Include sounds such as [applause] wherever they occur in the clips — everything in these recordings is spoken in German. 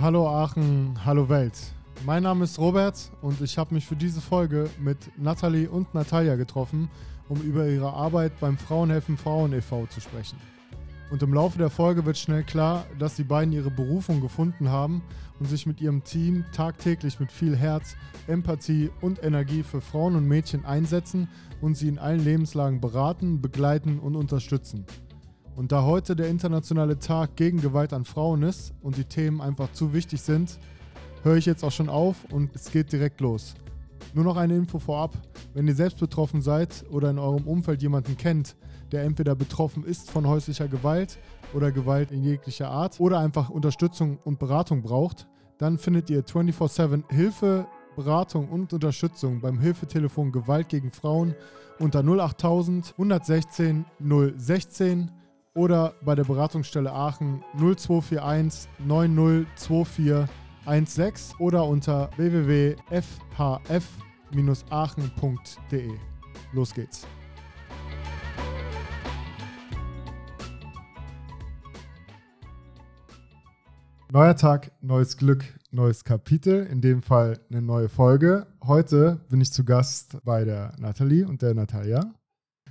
Hallo Aachen, hallo Welt. Mein Name ist Robert und ich habe mich für diese Folge mit Nathalie und Natalia getroffen, um über ihre Arbeit beim Frauenhelfen Frauen e.V. zu sprechen. Und im Laufe der Folge wird schnell klar, dass die beiden ihre Berufung gefunden haben und sich mit ihrem Team tagtäglich mit viel Herz, Empathie und Energie für Frauen und Mädchen einsetzen und sie in allen Lebenslagen beraten, begleiten und unterstützen. Und da heute der internationale Tag gegen Gewalt an Frauen ist und die Themen einfach zu wichtig sind, höre ich jetzt auch schon auf und es geht direkt los. Nur noch eine Info vorab, wenn ihr selbst betroffen seid oder in eurem Umfeld jemanden kennt, der entweder betroffen ist von häuslicher Gewalt oder Gewalt in jeglicher Art oder einfach Unterstützung und Beratung braucht, dann findet ihr 24/7 Hilfe, Beratung und Unterstützung beim Hilfetelefon Gewalt gegen Frauen unter 08000 116 016 oder bei der Beratungsstelle Aachen 0241 902416 oder unter www.fhf-aachen.de. Los geht's. Neuer Tag, neues Glück, neues Kapitel, in dem Fall eine neue Folge. Heute bin ich zu Gast bei der Nathalie und der Natalia.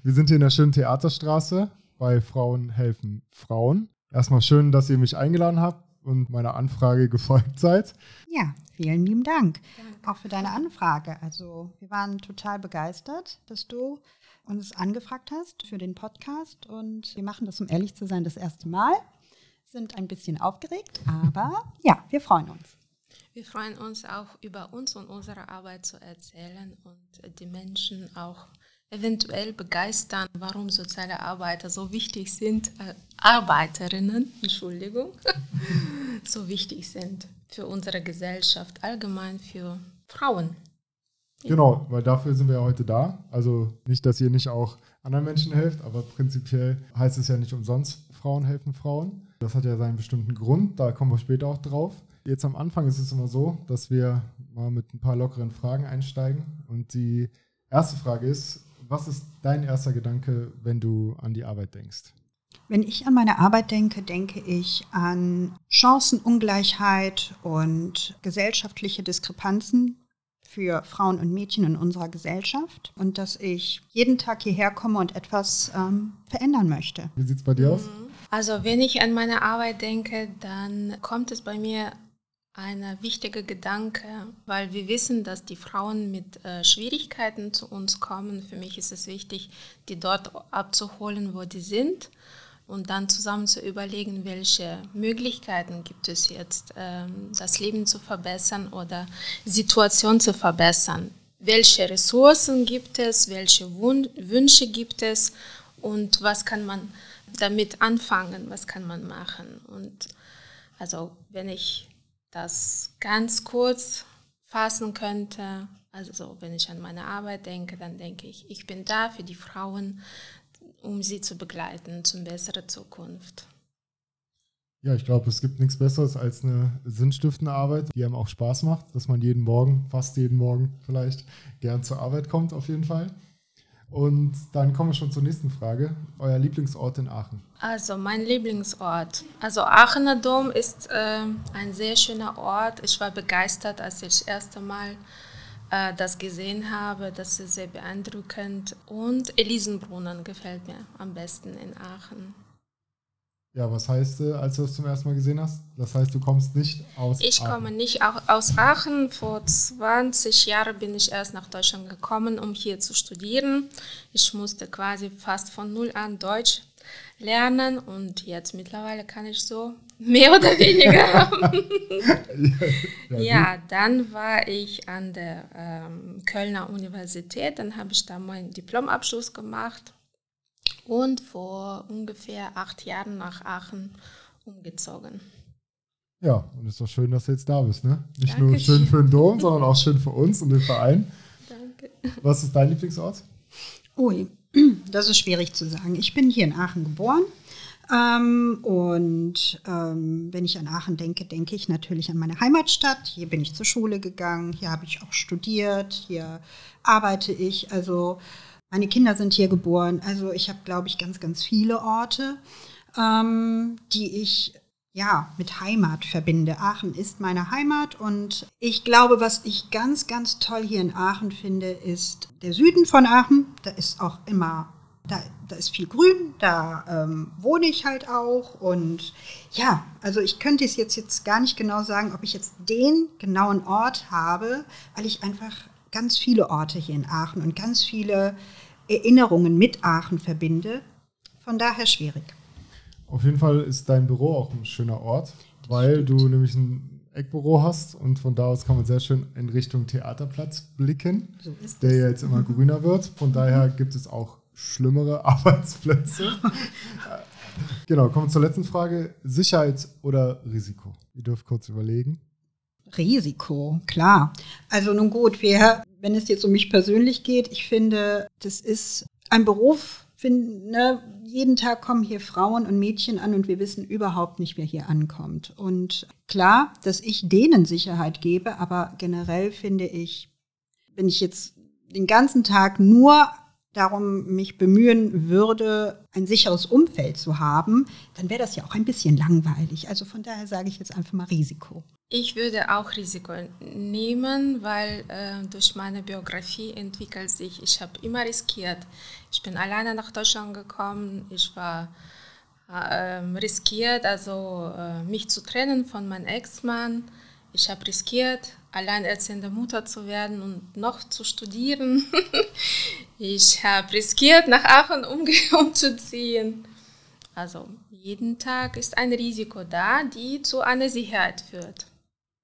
Wir sind hier in der schönen Theaterstraße bei Frauen helfen Frauen. Erstmal schön, dass ihr mich eingeladen habt und meiner Anfrage gefolgt seid. Ja, vielen lieben Dank. Danke. Auch für deine Anfrage. Also wir waren total begeistert, dass du uns angefragt hast für den Podcast und wir machen das, um ehrlich zu sein, das erste Mal sind ein bisschen aufgeregt, aber [laughs] ja, wir freuen uns. Wir freuen uns auch über uns und unsere Arbeit zu erzählen und die Menschen auch eventuell begeistern, warum soziale Arbeiter so wichtig sind, äh, Arbeiterinnen, [laughs] Entschuldigung, [laughs] so wichtig sind für unsere Gesellschaft, allgemein für Frauen. Genau, weil dafür sind wir ja heute da. Also nicht, dass ihr nicht auch anderen Menschen helft, aber prinzipiell heißt es ja nicht umsonst, Frauen helfen Frauen. Das hat ja seinen bestimmten Grund, da kommen wir später auch drauf. Jetzt am Anfang ist es immer so, dass wir mal mit ein paar lockeren Fragen einsteigen. Und die erste Frage ist, was ist dein erster Gedanke, wenn du an die Arbeit denkst? Wenn ich an meine Arbeit denke, denke ich an Chancenungleichheit und gesellschaftliche Diskrepanzen für Frauen und Mädchen in unserer Gesellschaft und dass ich jeden Tag hierher komme und etwas ähm, verändern möchte. Wie sieht es bei dir aus? Also wenn ich an meine Arbeit denke, dann kommt es bei mir ein wichtiger Gedanke, weil wir wissen, dass die Frauen mit äh, Schwierigkeiten zu uns kommen. Für mich ist es wichtig, die dort abzuholen, wo die sind und dann zusammen zu überlegen, welche Möglichkeiten gibt es jetzt, ähm, das Leben zu verbessern oder Situation zu verbessern. Welche Ressourcen gibt es, welche Wun Wünsche gibt es und was kann man damit anfangen, was kann man machen. Und also wenn ich das ganz kurz fassen könnte, also wenn ich an meine Arbeit denke, dann denke ich, ich bin da für die Frauen, um sie zu begleiten zum besseren Zukunft. Ja, ich glaube, es gibt nichts Besseres als eine sinnstiftende Arbeit, die einem auch Spaß macht, dass man jeden Morgen, fast jeden Morgen vielleicht, gern zur Arbeit kommt, auf jeden Fall. Und dann kommen wir schon zur nächsten Frage. Euer Lieblingsort in Aachen? Also mein Lieblingsort. Also Aachener Dom ist äh, ein sehr schöner Ort. Ich war begeistert, als ich das erste Mal äh, das gesehen habe. Das ist sehr beeindruckend. Und Elisenbrunnen gefällt mir am besten in Aachen. Ja, was heißt, äh, als du das zum ersten Mal gesehen hast? Das heißt, du kommst nicht aus Ich Aachen. komme nicht aus Aachen. Vor 20 Jahren bin ich erst nach Deutschland gekommen, um hier zu studieren. Ich musste quasi fast von null an Deutsch lernen und jetzt mittlerweile kann ich so [laughs] mehr oder weniger. [laughs] [laughs] ja, ja, dann war ich an der ähm, Kölner Universität, dann habe ich da meinen Diplomabschluss gemacht und vor ungefähr acht Jahren nach Aachen umgezogen. Ja, und es ist doch schön, dass du jetzt da bist, ne? Nicht Dankeschön. nur schön für den Dom, sondern auch schön für uns und den Verein. Danke. Was ist dein Lieblingsort? Ui, [clears throat] das ist schwierig zu sagen. Ich bin hier in Aachen geboren. Ähm, und ähm, wenn ich an Aachen denke, denke ich natürlich an meine Heimatstadt. Hier bin ich zur Schule gegangen, hier habe ich auch studiert, hier arbeite ich. Also meine Kinder sind hier geboren. Also ich habe, glaube ich, ganz, ganz viele Orte, ähm, die ich ja, mit Heimat verbinde. Aachen ist meine Heimat und ich glaube, was ich ganz, ganz toll hier in Aachen finde, ist der Süden von Aachen. Da ist auch immer, da, da ist viel Grün, da ähm, wohne ich halt auch und ja, also ich könnte es jetzt, jetzt gar nicht genau sagen, ob ich jetzt den genauen Ort habe, weil ich einfach ganz viele Orte hier in Aachen und ganz viele Erinnerungen mit Aachen verbinde. Von daher schwierig. Auf jeden Fall ist dein Büro auch ein schöner Ort, weil du nämlich ein Eckbüro hast und von da aus kann man sehr schön in Richtung Theaterplatz blicken, so der ja jetzt immer grüner wird. Von daher gibt es auch schlimmere [laughs] Arbeitsplätze. [laughs] genau, kommen wir zur letzten Frage. Sicherheit oder Risiko? Ihr dürft kurz überlegen. Risiko, klar. Also nun gut, wir, wenn es jetzt um mich persönlich geht, ich finde, das ist ein Beruf, find, ne, jeden Tag kommen hier Frauen und Mädchen an und wir wissen überhaupt nicht, wer hier ankommt. Und klar, dass ich denen Sicherheit gebe, aber generell finde ich, wenn ich jetzt den ganzen Tag nur darum mich bemühen würde, ein sicheres Umfeld zu haben, dann wäre das ja auch ein bisschen langweilig. Also von daher sage ich jetzt einfach mal Risiko. Ich würde auch Risiko nehmen, weil äh, durch meine Biografie entwickelt sich, ich habe immer riskiert. Ich bin alleine nach Deutschland gekommen, ich war äh, riskiert, also äh, mich zu trennen von meinem Ex-Mann. Ich habe riskiert, alleinerziehende Mutter zu werden und noch zu studieren. [laughs] ich habe riskiert, nach Aachen [laughs] umzuziehen. Also jeden Tag ist ein Risiko da, die zu einer Sicherheit führt.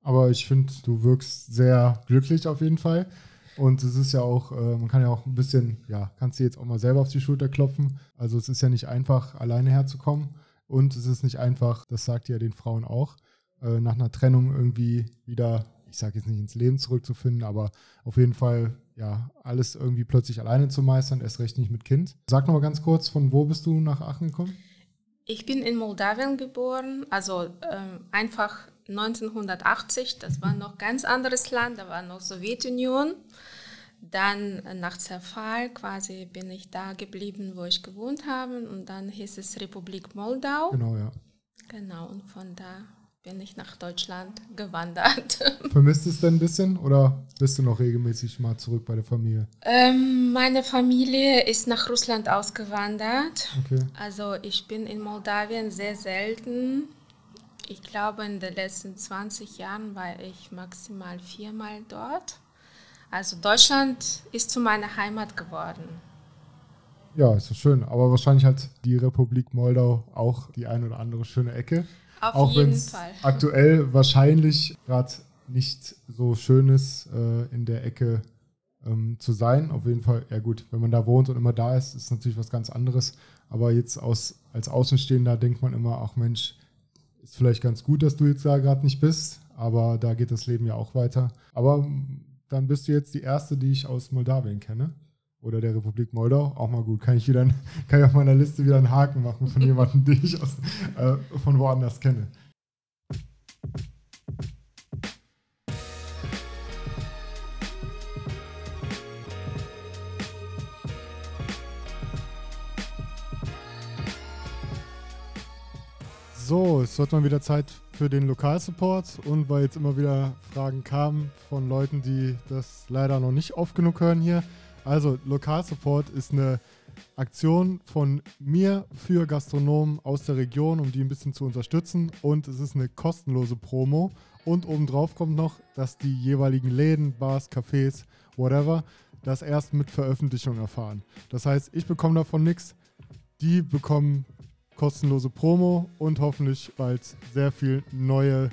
Aber ich finde, du wirkst sehr glücklich auf jeden Fall. Und es ist ja auch, äh, man kann ja auch ein bisschen, ja, kannst du jetzt auch mal selber auf die Schulter klopfen. Also es ist ja nicht einfach, alleine herzukommen. Und es ist nicht einfach, das sagt ja den Frauen auch, äh, nach einer Trennung irgendwie wieder, ich sage jetzt nicht ins Leben zurückzufinden, aber auf jeden Fall, ja, alles irgendwie plötzlich alleine zu meistern, erst recht nicht mit Kind. Sag nochmal ganz kurz, von wo bist du nach Aachen gekommen? Ich bin in Moldawien geboren, also ähm, einfach 1980, das war noch ganz anderes Land, da war noch Sowjetunion. Dann äh, nach Zerfall quasi bin ich da geblieben, wo ich gewohnt habe und dann hieß es Republik Moldau. Genau, ja. Genau, und von da bin ich nach Deutschland gewandert. [laughs] Vermisst es denn ein bisschen oder bist du noch regelmäßig mal zurück bei der Familie? Ähm, meine Familie ist nach Russland ausgewandert. Okay. Also ich bin in Moldawien sehr selten ich glaube, in den letzten 20 Jahren war ich maximal viermal dort. Also Deutschland ist zu meiner Heimat geworden. Ja, ist so schön. Aber wahrscheinlich hat die Republik Moldau auch die ein oder andere schöne Ecke. Auf auch jeden Fall. Aktuell wahrscheinlich gerade nicht so schön ist, äh, in der Ecke ähm, zu sein. Auf jeden Fall, ja gut, wenn man da wohnt und immer da ist, ist natürlich was ganz anderes. Aber jetzt aus, als Außenstehender denkt man immer, ach Mensch, ist vielleicht ganz gut, dass du jetzt da gerade nicht bist, aber da geht das Leben ja auch weiter. Aber dann bist du jetzt die erste, die ich aus Moldawien kenne. Oder der Republik Moldau. Auch mal gut. Kann ich, wieder, [laughs] kann ich auf meiner Liste wieder einen Haken machen von jemandem, [laughs] den ich aus, äh, von woanders kenne. So, es wird mal wieder Zeit für den Lokalsupport und weil jetzt immer wieder Fragen kamen von Leuten, die das leider noch nicht oft genug hören hier. Also, Lokalsupport ist eine Aktion von mir für Gastronomen aus der Region, um die ein bisschen zu unterstützen. Und es ist eine kostenlose Promo. Und obendrauf kommt noch, dass die jeweiligen Läden, Bars, Cafés, whatever, das erst mit Veröffentlichung erfahren. Das heißt, ich bekomme davon nichts. Die bekommen kostenlose Promo und hoffentlich bald sehr viel neue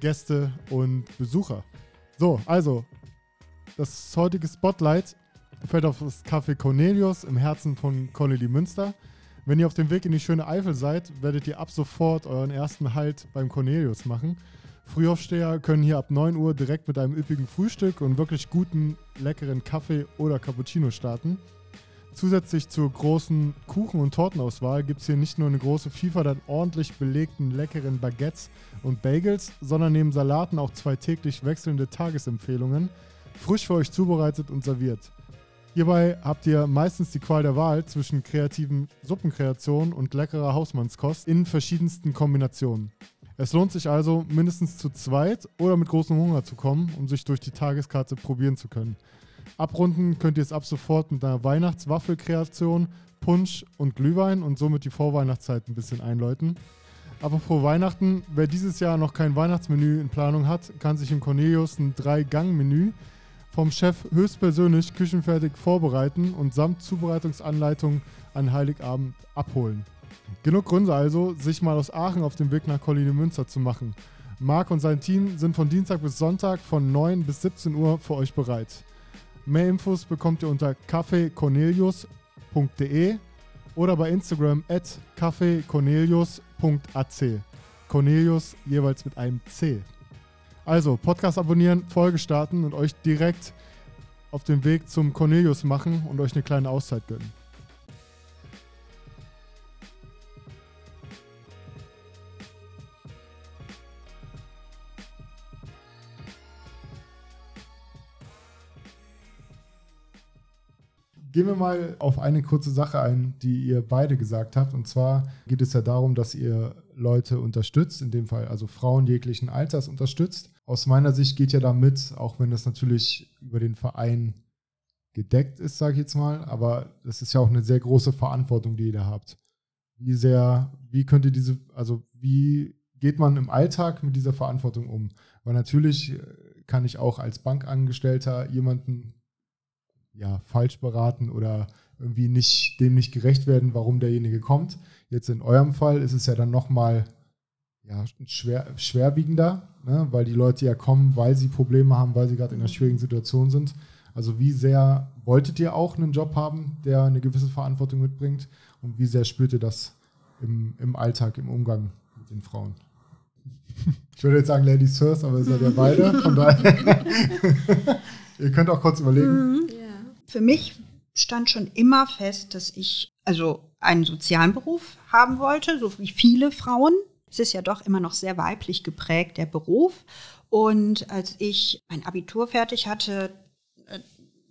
Gäste und Besucher. So, also, das heutige Spotlight fällt auf das Café Cornelius im Herzen von Connelly Münster. Wenn ihr auf dem Weg in die schöne Eifel seid, werdet ihr ab sofort euren ersten Halt beim Cornelius machen. Frühaufsteher können hier ab 9 Uhr direkt mit einem üppigen Frühstück und wirklich guten, leckeren Kaffee oder Cappuccino starten. Zusätzlich zur großen Kuchen- und Tortenauswahl gibt es hier nicht nur eine große Vielfalt an ordentlich belegten, leckeren Baguettes und Bagels, sondern neben Salaten auch zwei täglich wechselnde Tagesempfehlungen, frisch für euch zubereitet und serviert. Hierbei habt ihr meistens die Qual der Wahl zwischen kreativen Suppenkreationen und leckerer Hausmannskost in verschiedensten Kombinationen. Es lohnt sich also, mindestens zu zweit oder mit großem Hunger zu kommen, um sich durch die Tageskarte probieren zu können. Abrunden könnt ihr es ab sofort mit einer Weihnachtswaffelkreation, Punsch und Glühwein und somit die Vorweihnachtszeit ein bisschen einläuten. Aber vor Weihnachten, wer dieses Jahr noch kein Weihnachtsmenü in Planung hat, kann sich im Cornelius ein Drei-Gang-Menü vom Chef höchstpersönlich küchenfertig vorbereiten und samt Zubereitungsanleitung an Heiligabend abholen. Genug Gründe also, sich mal aus Aachen auf den Weg nach Colline Münster zu machen. Marc und sein Team sind von Dienstag bis Sonntag von 9 bis 17 Uhr für euch bereit. Mehr Infos bekommt ihr unter kaffeecornelius.de oder bei Instagram at kaffeecornelius.ac. Cornelius jeweils mit einem C. Also, Podcast abonnieren, Folge starten und euch direkt auf den Weg zum Cornelius machen und euch eine kleine Auszeit gönnen. Gehen wir mal auf eine kurze Sache ein, die ihr beide gesagt habt. Und zwar geht es ja darum, dass ihr Leute unterstützt, in dem Fall also Frauen jeglichen Alters unterstützt. Aus meiner Sicht geht ja damit, auch wenn das natürlich über den Verein gedeckt ist, sage ich jetzt mal, aber das ist ja auch eine sehr große Verantwortung, die ihr da habt. Wie sehr, wie könnt ihr diese, also wie geht man im Alltag mit dieser Verantwortung um? Weil natürlich kann ich auch als Bankangestellter jemanden ja, falsch beraten oder irgendwie nicht, dem nicht gerecht werden, warum derjenige kommt. Jetzt in eurem Fall ist es ja dann nochmal ja, schwer, schwerwiegender, ne? weil die Leute ja kommen, weil sie Probleme haben, weil sie gerade in einer schwierigen Situation sind. Also wie sehr wolltet ihr auch einen Job haben, der eine gewisse Verantwortung mitbringt und wie sehr spürt ihr das im, im Alltag, im Umgang mit den Frauen? [laughs] Ich würde jetzt sagen Ladies first, aber ihr seid ja beide, von daher. [laughs] ihr könnt auch kurz überlegen. Für mich stand schon immer fest, dass ich also einen sozialen Beruf haben wollte, so wie viele Frauen. Es ist ja doch immer noch sehr weiblich geprägt, der Beruf. Und als ich mein Abitur fertig hatte, äh,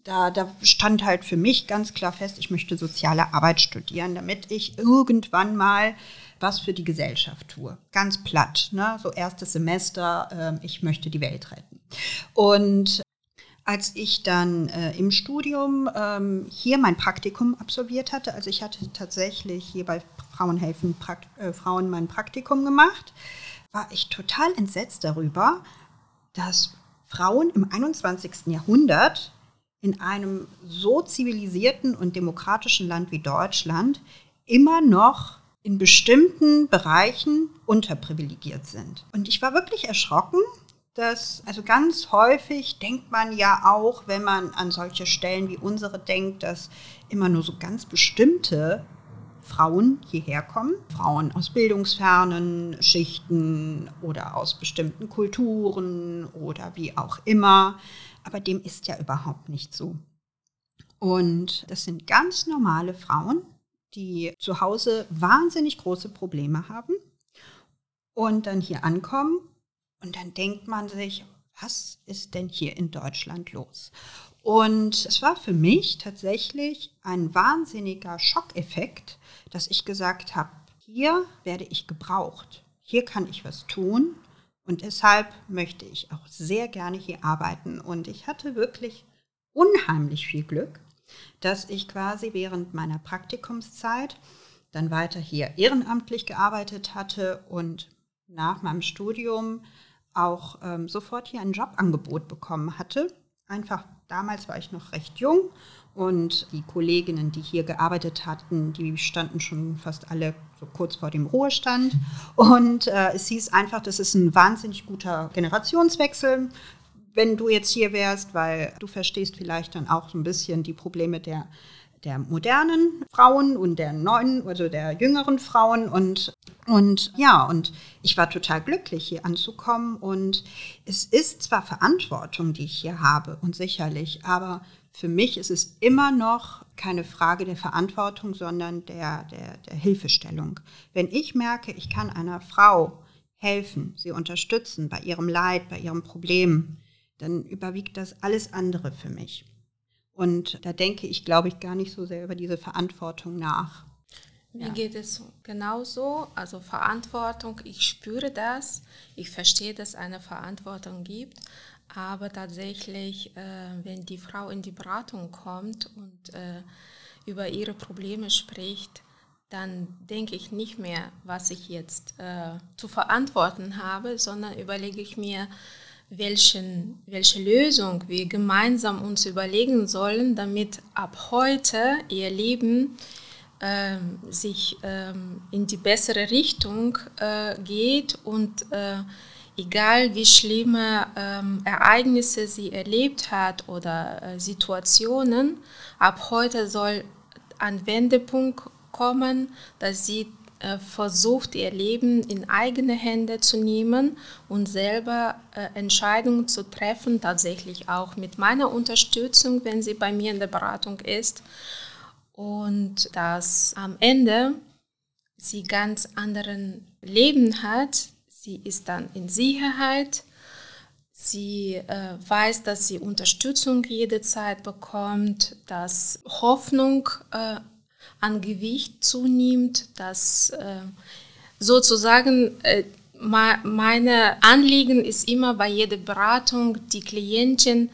da, da, stand halt für mich ganz klar fest, ich möchte soziale Arbeit studieren, damit ich irgendwann mal was für die Gesellschaft tue. Ganz platt, ne? so erstes Semester, äh, ich möchte die Welt retten. Und als ich dann äh, im Studium ähm, hier mein Praktikum absolviert hatte, also ich hatte tatsächlich hier bei Frauenhelfen Prakt äh, Frauen mein Praktikum gemacht, war ich total entsetzt darüber, dass Frauen im 21. Jahrhundert in einem so zivilisierten und demokratischen Land wie Deutschland immer noch in bestimmten Bereichen unterprivilegiert sind. Und ich war wirklich erschrocken, dass, also ganz häufig denkt man ja auch, wenn man an solche Stellen wie unsere denkt, dass immer nur so ganz bestimmte Frauen hierher kommen. Frauen aus bildungsfernen Schichten oder aus bestimmten Kulturen oder wie auch immer. Aber dem ist ja überhaupt nicht so. Und das sind ganz normale Frauen, die zu Hause wahnsinnig große Probleme haben und dann hier ankommen und dann denkt man sich, was ist denn hier in Deutschland los? Und es war für mich tatsächlich ein wahnsinniger Schockeffekt, dass ich gesagt habe, hier werde ich gebraucht, hier kann ich was tun und deshalb möchte ich auch sehr gerne hier arbeiten. Und ich hatte wirklich unheimlich viel Glück, dass ich quasi während meiner Praktikumszeit dann weiter hier ehrenamtlich gearbeitet hatte und nach meinem Studium auch ähm, sofort hier ein Jobangebot bekommen hatte. Einfach damals war ich noch recht jung und die Kolleginnen, die hier gearbeitet hatten, die standen schon fast alle so kurz vor dem Ruhestand. Und äh, es hieß einfach, das ist ein wahnsinnig guter Generationswechsel, wenn du jetzt hier wärst, weil du verstehst vielleicht dann auch so ein bisschen die Probleme der der modernen Frauen und der neuen, also der jüngeren Frauen und und ja, und ich war total glücklich, hier anzukommen. Und es ist zwar Verantwortung, die ich hier habe, und sicherlich, aber für mich ist es immer noch keine Frage der Verantwortung, sondern der, der, der Hilfestellung. Wenn ich merke, ich kann einer Frau helfen, sie unterstützen bei ihrem Leid, bei ihrem Problem, dann überwiegt das alles andere für mich. Und da denke ich, glaube ich, gar nicht so sehr über diese Verantwortung nach. Mir ja. geht es genauso, also Verantwortung, ich spüre das, ich verstehe, dass es eine Verantwortung gibt, aber tatsächlich, äh, wenn die Frau in die Beratung kommt und äh, über ihre Probleme spricht, dann denke ich nicht mehr, was ich jetzt äh, zu verantworten habe, sondern überlege ich mir, welchen, welche Lösung wir gemeinsam uns überlegen sollen, damit ab heute ihr Leben ähm, sich ähm, in die bessere Richtung äh, geht und äh, egal wie schlimme ähm, Ereignisse sie erlebt hat oder äh, Situationen, ab heute soll ein Wendepunkt kommen, dass sie versucht, ihr Leben in eigene Hände zu nehmen und selber äh, Entscheidungen zu treffen, tatsächlich auch mit meiner Unterstützung, wenn sie bei mir in der Beratung ist. Und dass am Ende sie ganz anderen Leben hat. Sie ist dann in Sicherheit. Sie äh, weiß, dass sie Unterstützung jederzeit bekommt, dass Hoffnung äh, an Gewicht zunimmt, dass äh, sozusagen äh, meine Anliegen ist immer bei jeder Beratung die Klientin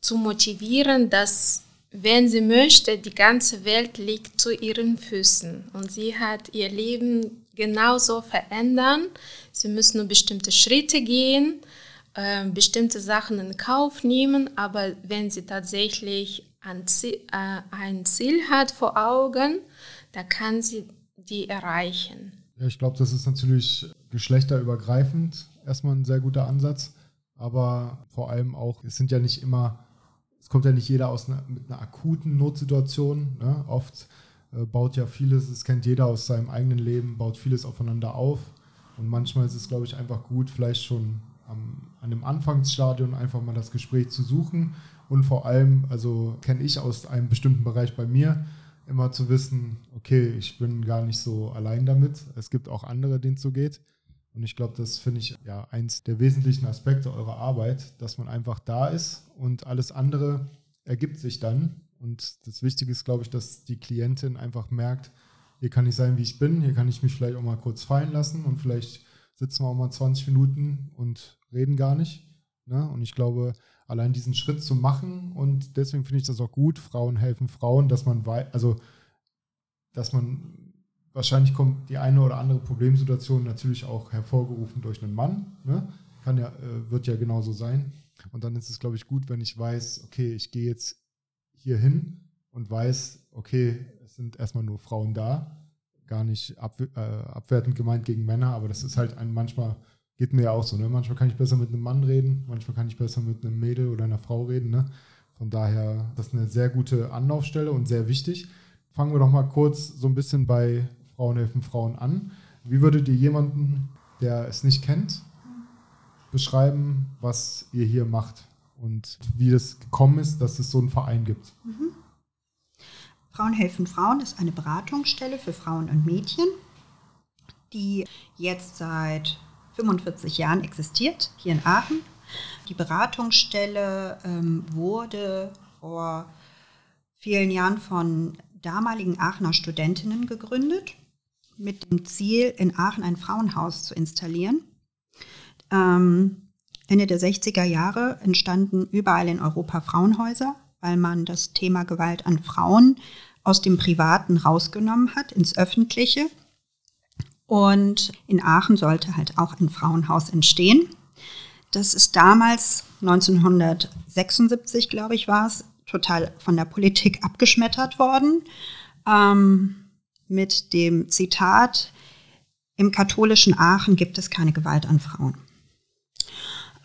zu motivieren, dass wenn sie möchte, die ganze Welt liegt zu ihren Füßen und sie hat ihr Leben genauso verändern. Sie müssen nur bestimmte Schritte gehen, äh, bestimmte Sachen in Kauf nehmen, aber wenn sie tatsächlich ein Ziel, äh, ein Ziel hat vor Augen, da kann sie die erreichen. Ja, ich glaube, das ist natürlich geschlechterübergreifend erstmal ein sehr guter Ansatz, aber vor allem auch, es sind ja nicht immer, es kommt ja nicht jeder aus einer, mit einer akuten Notsituation. Ne? Oft äh, baut ja vieles, es kennt jeder aus seinem eigenen Leben, baut vieles aufeinander auf. Und manchmal ist es, glaube ich, einfach gut, vielleicht schon am, an einem Anfangsstadium einfach mal das Gespräch zu suchen und vor allem, also kenne ich aus einem bestimmten Bereich bei mir, immer zu wissen, okay, ich bin gar nicht so allein damit. Es gibt auch andere, denen es so geht. Und ich glaube, das finde ich ja eins der wesentlichen Aspekte eurer Arbeit, dass man einfach da ist und alles andere ergibt sich dann. Und das Wichtige ist, glaube ich, dass die Klientin einfach merkt, hier kann ich sein, wie ich bin, hier kann ich mich vielleicht auch mal kurz fallen lassen und vielleicht sitzen wir auch mal 20 Minuten und reden gar nicht. Ne? Und ich glaube, allein diesen Schritt zu machen und deswegen finde ich das auch gut, Frauen helfen Frauen, dass man weiß, also dass man wahrscheinlich kommt die eine oder andere Problemsituation natürlich auch hervorgerufen durch einen Mann, ne? kann ja, äh, wird ja genauso sein. Und dann ist es, glaube ich, gut, wenn ich weiß, okay, ich gehe jetzt hier hin und weiß, okay, es sind erstmal nur Frauen da, gar nicht ab, äh, abwertend gemeint gegen Männer, aber das ist halt ein manchmal Geht mir auch so. Ne? Manchmal kann ich besser mit einem Mann reden, manchmal kann ich besser mit einem Mädel oder einer Frau reden. Ne? Von daher, das ist eine sehr gute Anlaufstelle und sehr wichtig. Fangen wir doch mal kurz so ein bisschen bei Frauen helfen Frauen an. Wie würdet ihr jemanden, der es nicht kennt, beschreiben, was ihr hier macht und wie es gekommen ist, dass es so einen Verein gibt? Mhm. Frauen helfen Frauen ist eine Beratungsstelle für Frauen und Mädchen, die jetzt seit 45 Jahren existiert, hier in Aachen. Die Beratungsstelle ähm, wurde vor vielen Jahren von damaligen Aachener Studentinnen gegründet, mit dem Ziel, in Aachen ein Frauenhaus zu installieren. Ähm, Ende der 60er Jahre entstanden überall in Europa Frauenhäuser, weil man das Thema Gewalt an Frauen aus dem Privaten rausgenommen hat ins Öffentliche und in Aachen sollte halt auch ein Frauenhaus entstehen. Das ist damals, 1976, glaube ich, war es, total von der Politik abgeschmettert worden. Ähm, mit dem Zitat, im katholischen Aachen gibt es keine Gewalt an Frauen.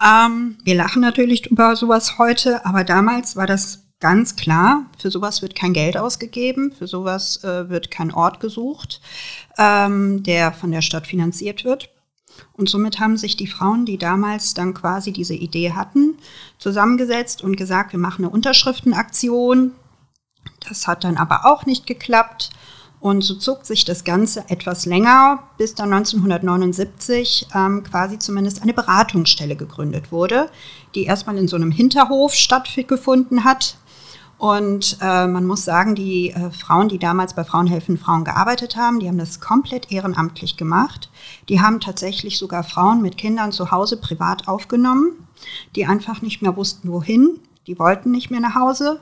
Ähm, wir lachen natürlich über sowas heute, aber damals war das ganz klar, für sowas wird kein Geld ausgegeben, für sowas äh, wird kein Ort gesucht, ähm, der von der Stadt finanziert wird. Und somit haben sich die Frauen, die damals dann quasi diese Idee hatten, zusammengesetzt und gesagt, wir machen eine Unterschriftenaktion. Das hat dann aber auch nicht geklappt. Und so zog sich das Ganze etwas länger, bis dann 1979 ähm, quasi zumindest eine Beratungsstelle gegründet wurde, die erstmal in so einem Hinterhof stattgefunden hat Und äh, man muss sagen, die äh, Frauen, die damals bei Frauen helfen Frauen gearbeitet haben, die haben das komplett ehrenamtlich gemacht. Die haben tatsächlich sogar Frauen mit Kindern zu Hause privat aufgenommen, die einfach nicht mehr wussten, wohin. Die wollten nicht mehr nach Hause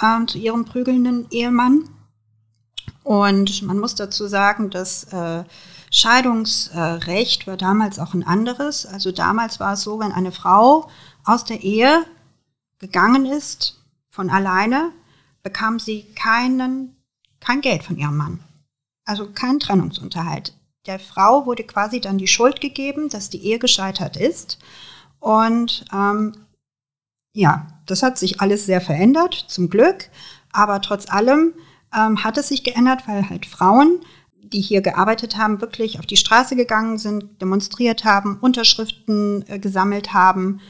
äh, zu ihrem prügelnden Ehemann. Und man muss dazu sagen, dass äh, Scheidungsrecht war damals auch ein anderes. Also damals war es so, wenn eine Frau aus der Ehe gegangen ist, von alleine, bekam sie keinen, kein Geld von ihrem Mann. Also keinen Trennungsunterhalt. Der Frau wurde quasi dann die Schuld gegeben, dass die Ehe gescheitert ist. Und ähm, ja, das hat sich alles sehr verändert, zum Glück. Aber trotz allem ähm, hat es sich geändert, weil halt Frauen, die hier gearbeitet haben, wirklich auf die Straße gegangen sind, demonstriert haben, Unterschriften äh, gesammelt haben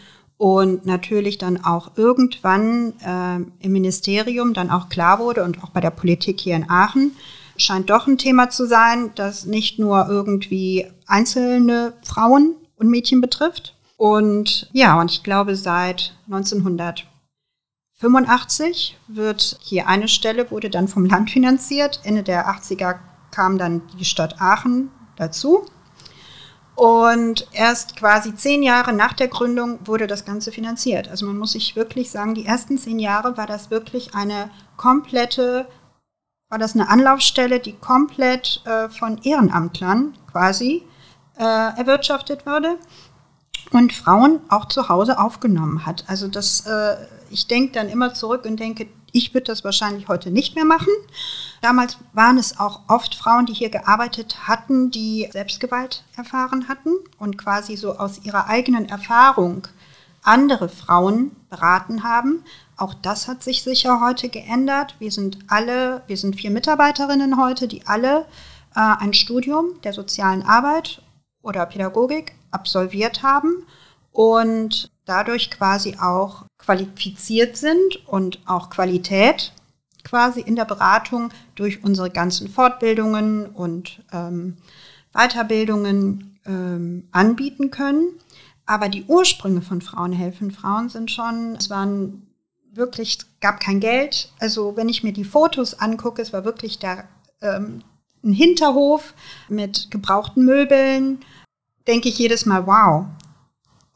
und natürlich dann auch irgendwann äh, im Ministerium dann auch klar wurde und auch bei der Politik hier in Aachen scheint doch ein Thema zu sein, das nicht nur irgendwie einzelne Frauen und Mädchen betrifft. Und ja, und ich glaube, seit 1985 wird hier eine Stelle, wurde dann vom Land finanziert. Ende der 80er kam dann die Stadt Aachen dazu. Und erst quasi zehn Jahre nach der Gründung wurde das Ganze finanziert. Also man muss sich wirklich sagen, die ersten zehn Jahre war das wirklich eine komplette, war das eine Anlaufstelle, die komplett äh, von Ehrenamtlern quasi äh, erwirtschaftet wurde und Frauen auch zu Hause aufgenommen hat. Also das, äh, ich denke dann immer zurück und denke, ich würde das wahrscheinlich heute nicht mehr machen. Damals waren es auch oft Frauen, die hier gearbeitet hatten, die Selbstgewalt erfahren hatten und quasi so aus ihrer eigenen Erfahrung andere Frauen beraten haben. Auch das hat sich sicher heute geändert. Wir sind alle, wir sind vier Mitarbeiterinnen heute, die alle äh, ein Studium der sozialen Arbeit oder Pädagogik absolviert haben und dadurch quasi auch qualifiziert sind und auch Qualität quasi in der Beratung durch unsere ganzen Fortbildungen und ähm, Weiterbildungen ähm, anbieten können. Aber die Ursprünge von Frauen helfen Frauen sind schon, es waren wirklich, gab kein Geld. Also wenn ich mir die Fotos angucke, es war wirklich der, ähm, ein Hinterhof mit gebrauchten Möbeln, denke ich jedes Mal, wow.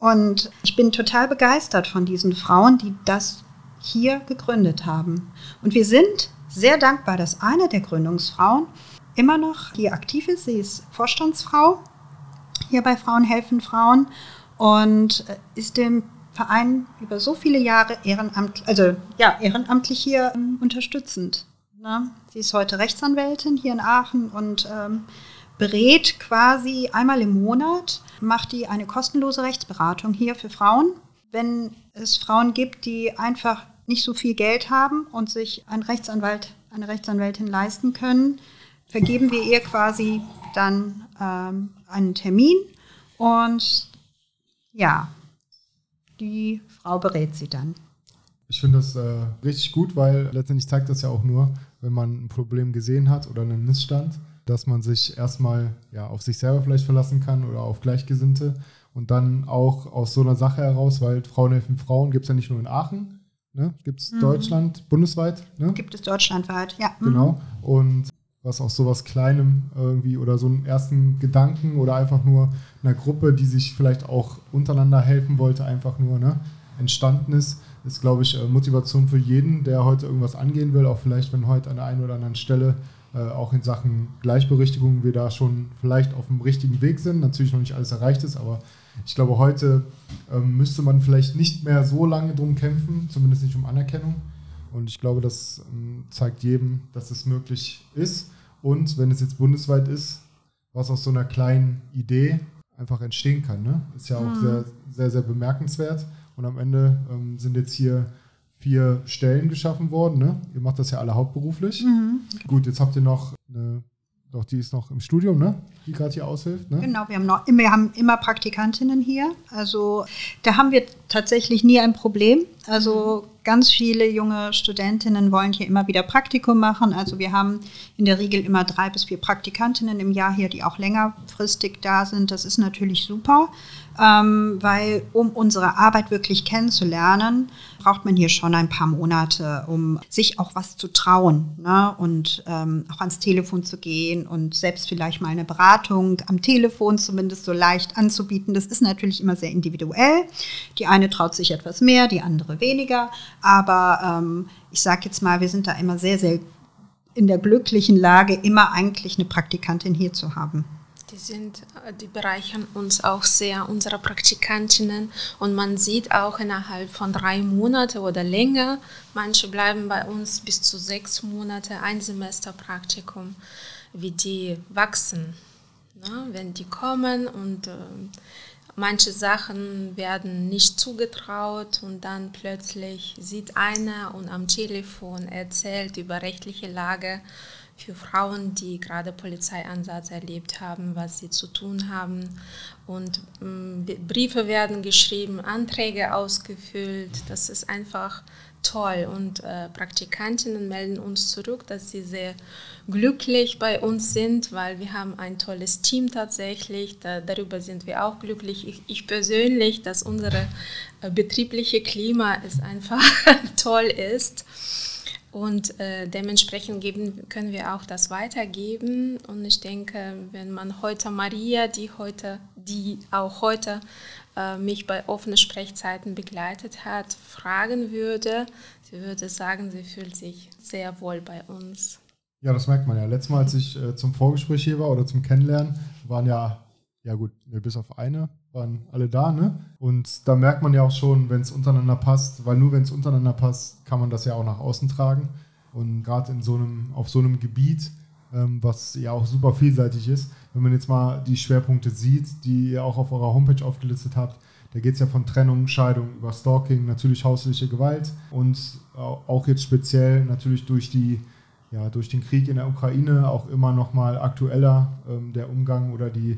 Und ich bin total begeistert von diesen Frauen, die das hier gegründet haben. Und wir sind sehr dankbar, dass eine der Gründungsfrauen immer noch hier aktiv ist. Sie ist Vorstandsfrau hier bei Frauen helfen Frauen und ist dem Verein über so viele Jahre Ehrenamt, also, ja, ehrenamtlich hier ähm, unterstützend. Sie ist heute Rechtsanwältin hier in Aachen und ähm, berät quasi einmal im Monat, macht die eine kostenlose Rechtsberatung hier für Frauen. Wenn es Frauen gibt, die einfach nicht so viel Geld haben und sich einen Rechtsanwalt, eine Rechtsanwältin leisten können, vergeben wir ihr quasi dann ähm, einen Termin und ja, die Frau berät sie dann. Ich finde das äh, richtig gut, weil letztendlich zeigt das ja auch nur, wenn man ein Problem gesehen hat oder einen Missstand, dass man sich erstmal ja, auf sich selber vielleicht verlassen kann oder auf Gleichgesinnte und dann auch aus so einer Sache heraus, weil Frauen helfen Frauen gibt es ja nicht nur in Aachen, ne? gibt es mhm. Deutschland, bundesweit. Ne? Gibt es deutschlandweit, ja. Mhm. Genau. Und was aus sowas Kleinem irgendwie oder so einen ersten Gedanken oder einfach nur einer Gruppe, die sich vielleicht auch untereinander helfen wollte, einfach nur ne, entstanden ist, ist, glaube ich, äh, Motivation für jeden, der heute irgendwas angehen will, auch vielleicht, wenn heute an der einen oder anderen Stelle auch in Sachen Gleichberechtigung wir da schon vielleicht auf dem richtigen Weg sind. Natürlich noch nicht alles erreicht ist, aber ich glaube, heute ähm, müsste man vielleicht nicht mehr so lange drum kämpfen, zumindest nicht um Anerkennung. Und ich glaube, das ähm, zeigt jedem, dass es möglich ist. Und wenn es jetzt bundesweit ist, was aus so einer kleinen Idee einfach entstehen kann, ne? ist ja auch mhm. sehr, sehr, sehr bemerkenswert. Und am Ende ähm, sind jetzt hier vier Stellen geschaffen worden. Ne? Ihr macht das ja alle hauptberuflich. Mhm. Gut, jetzt habt ihr noch eine, doch die ist noch im Studium, ne? die gerade hier aushilft. Ne? Genau, wir haben, noch, wir haben immer Praktikantinnen hier. Also da haben wir tatsächlich nie ein Problem. Also ganz viele junge Studentinnen wollen hier immer wieder Praktikum machen. Also wir haben in der Regel immer drei bis vier Praktikantinnen im Jahr hier, die auch längerfristig da sind. Das ist natürlich super ähm, weil um unsere Arbeit wirklich kennenzulernen, braucht man hier schon ein paar Monate, um sich auch was zu trauen ne? und ähm, auch ans Telefon zu gehen und selbst vielleicht mal eine Beratung am Telefon zumindest so leicht anzubieten. Das ist natürlich immer sehr individuell. Die eine traut sich etwas mehr, die andere weniger. Aber ähm, ich sage jetzt mal, wir sind da immer sehr, sehr in der glücklichen Lage, immer eigentlich eine Praktikantin hier zu haben. Die sind, äh, die bereichern uns auch sehr, unsere Praktikantinnen. Und man sieht auch innerhalb von drei Monaten oder länger, manche bleiben bei uns bis zu sechs Monate, ein Semester Praktikum, wie die wachsen. Ne? Wenn die kommen und äh, manche Sachen werden nicht zugetraut und dann plötzlich sieht einer und am Telefon erzählt über rechtliche Lage für Frauen, die gerade Polizeieinsatz erlebt haben, was sie zu tun haben. Und ähm, Briefe werden geschrieben, Anträge ausgefüllt. Das ist einfach toll. Und äh, Praktikantinnen melden uns zurück, dass sie sehr glücklich bei uns sind, weil wir haben ein tolles Team tatsächlich. Da, darüber sind wir auch glücklich. Ich, ich persönlich, dass unsere äh, betriebliche Klima ist einfach [laughs] toll ist. Und äh, dementsprechend geben, können wir auch das weitergeben. Und ich denke, wenn man heute Maria, die heute, die auch heute äh, mich bei offenen Sprechzeiten begleitet hat, fragen würde, sie würde sagen, sie fühlt sich sehr wohl bei uns. Ja, das merkt man ja. Letztes Mal, als ich äh, zum Vorgespräch hier war oder zum Kennenlernen, waren ja, ja gut, nee, bis auf eine, waren alle da, ne? Und da merkt man ja auch schon, wenn es untereinander passt, weil nur wenn es untereinander passt, kann man das ja auch nach außen tragen. Und gerade in so einem, auf so einem Gebiet, ähm, was ja auch super vielseitig ist, wenn man jetzt mal die Schwerpunkte sieht, die ihr auch auf eurer Homepage aufgelistet habt, da geht es ja von Trennung, Scheidung über Stalking, natürlich häusliche Gewalt und auch jetzt speziell natürlich durch die ja, durch den Krieg in der Ukraine auch immer noch mal aktueller ähm, der Umgang oder die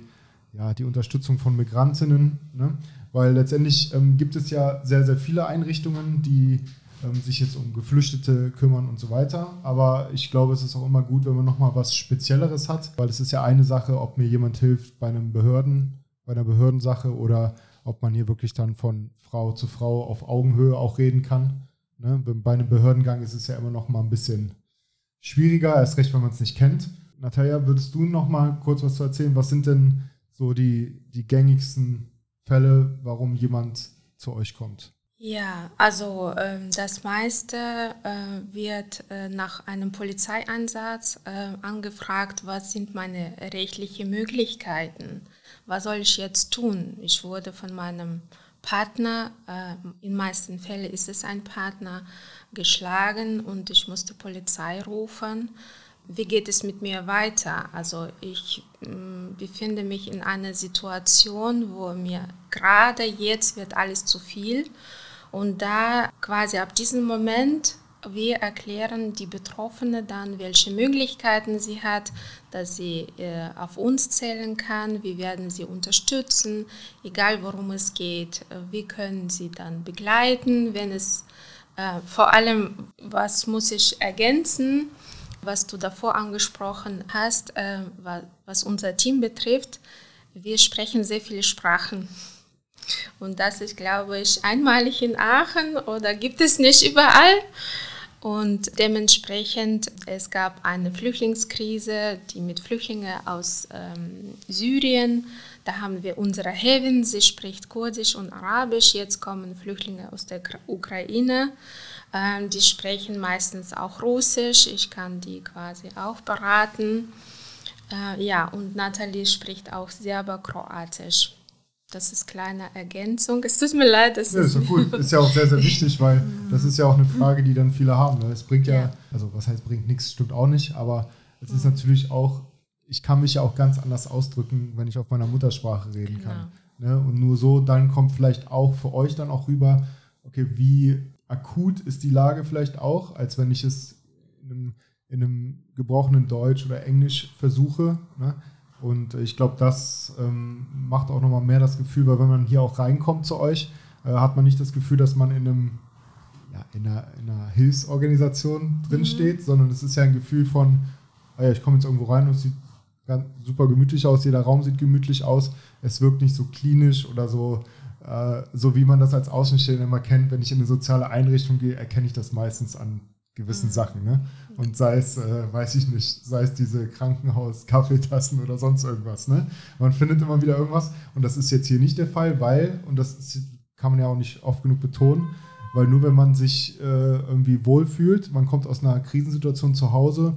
ja, die Unterstützung von Migrantinnen, ne? weil letztendlich ähm, gibt es ja sehr, sehr viele Einrichtungen, die ähm, sich jetzt um Geflüchtete kümmern und so weiter. Aber ich glaube, es ist auch immer gut, wenn man nochmal was Spezielleres hat, weil es ist ja eine Sache, ob mir jemand hilft bei einem Behörden, bei einer Behördensache oder ob man hier wirklich dann von Frau zu Frau auf Augenhöhe auch reden kann. Ne? Bei einem Behördengang ist es ja immer noch mal ein bisschen schwieriger, erst recht, wenn man es nicht kennt. Natalia, würdest du noch mal kurz was zu erzählen? Was sind denn so die, die gängigsten Fälle, warum jemand zu euch kommt? Ja, also äh, das meiste äh, wird äh, nach einem Polizeieinsatz äh, angefragt, was sind meine rechtlichen Möglichkeiten, was soll ich jetzt tun? Ich wurde von meinem Partner, äh, in meisten Fällen ist es ein Partner, geschlagen und ich musste Polizei rufen wie geht es mit mir weiter? Also ich äh, befinde mich in einer Situation, wo mir gerade jetzt wird alles zu viel. Und da quasi ab diesem Moment wir erklären die Betroffene dann, welche Möglichkeiten sie hat, dass sie äh, auf uns zählen kann, wir werden sie unterstützen, egal worum es geht, wie können sie dann begleiten, wenn es äh, vor allem, was muss ich ergänzen, was du davor angesprochen hast, äh, was unser Team betrifft, wir sprechen sehr viele Sprachen. Und das ist, glaube ich, einmalig in Aachen oder gibt es nicht überall. Und dementsprechend, es gab eine Flüchtlingskrise, die mit Flüchtlingen aus ähm, Syrien, da haben wir unsere Hevin, sie spricht Kurdisch und Arabisch, jetzt kommen Flüchtlinge aus der Ukraine. Ähm, die sprechen meistens auch Russisch. Ich kann die quasi auch beraten. Äh, ja, und Nathalie spricht auch Serber-Kroatisch. Das ist kleine Ergänzung. Es tut mir leid. Das ja, ist, ist gut. Ist ja auch sehr, sehr wichtig, weil [laughs] das ist ja auch eine Frage, die dann viele haben. Ne? Es bringt ja, ja. also was heißt bringt nichts, stimmt auch nicht, aber es ist mhm. natürlich auch, ich kann mich ja auch ganz anders ausdrücken, wenn ich auf meiner Muttersprache reden genau. kann. Ne? Und nur so, dann kommt vielleicht auch für euch dann auch rüber, okay, wie akut ist die Lage vielleicht auch, als wenn ich es in einem, in einem gebrochenen Deutsch oder Englisch versuche. Ne? Und ich glaube, das ähm, macht auch nochmal mehr das Gefühl, weil wenn man hier auch reinkommt zu euch, äh, hat man nicht das Gefühl, dass man in einem ja, in, einer, in einer Hilfsorganisation drinsteht, mhm. sondern es ist ja ein Gefühl von, oh ja, ich komme jetzt irgendwo rein und es sieht ganz super gemütlich aus, jeder Raum sieht gemütlich aus, es wirkt nicht so klinisch oder so, so wie man das als Außenstehender immer kennt. Wenn ich in eine soziale Einrichtung gehe, erkenne ich das meistens an gewissen mhm. Sachen. Ne? Und sei es, äh, weiß ich nicht, sei es diese Krankenhaus-Kaffeetassen oder sonst irgendwas. Ne? Man findet immer wieder irgendwas und das ist jetzt hier nicht der Fall, weil, und das ist, kann man ja auch nicht oft genug betonen, weil nur wenn man sich äh, irgendwie wohlfühlt, man kommt aus einer Krisensituation zu Hause,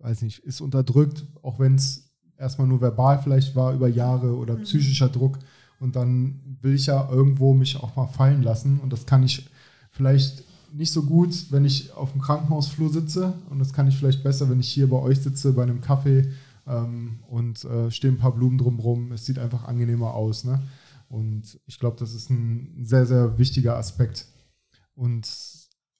weiß nicht, ist unterdrückt, auch wenn es erstmal nur verbal vielleicht war über Jahre oder mhm. psychischer Druck. Und dann will ich ja irgendwo mich auch mal fallen lassen. Und das kann ich vielleicht nicht so gut, wenn ich auf dem Krankenhausflur sitze. Und das kann ich vielleicht besser, wenn ich hier bei euch sitze, bei einem Kaffee ähm, und äh, stehen ein paar Blumen drumherum. Es sieht einfach angenehmer aus. Ne? Und ich glaube, das ist ein sehr, sehr wichtiger Aspekt. Und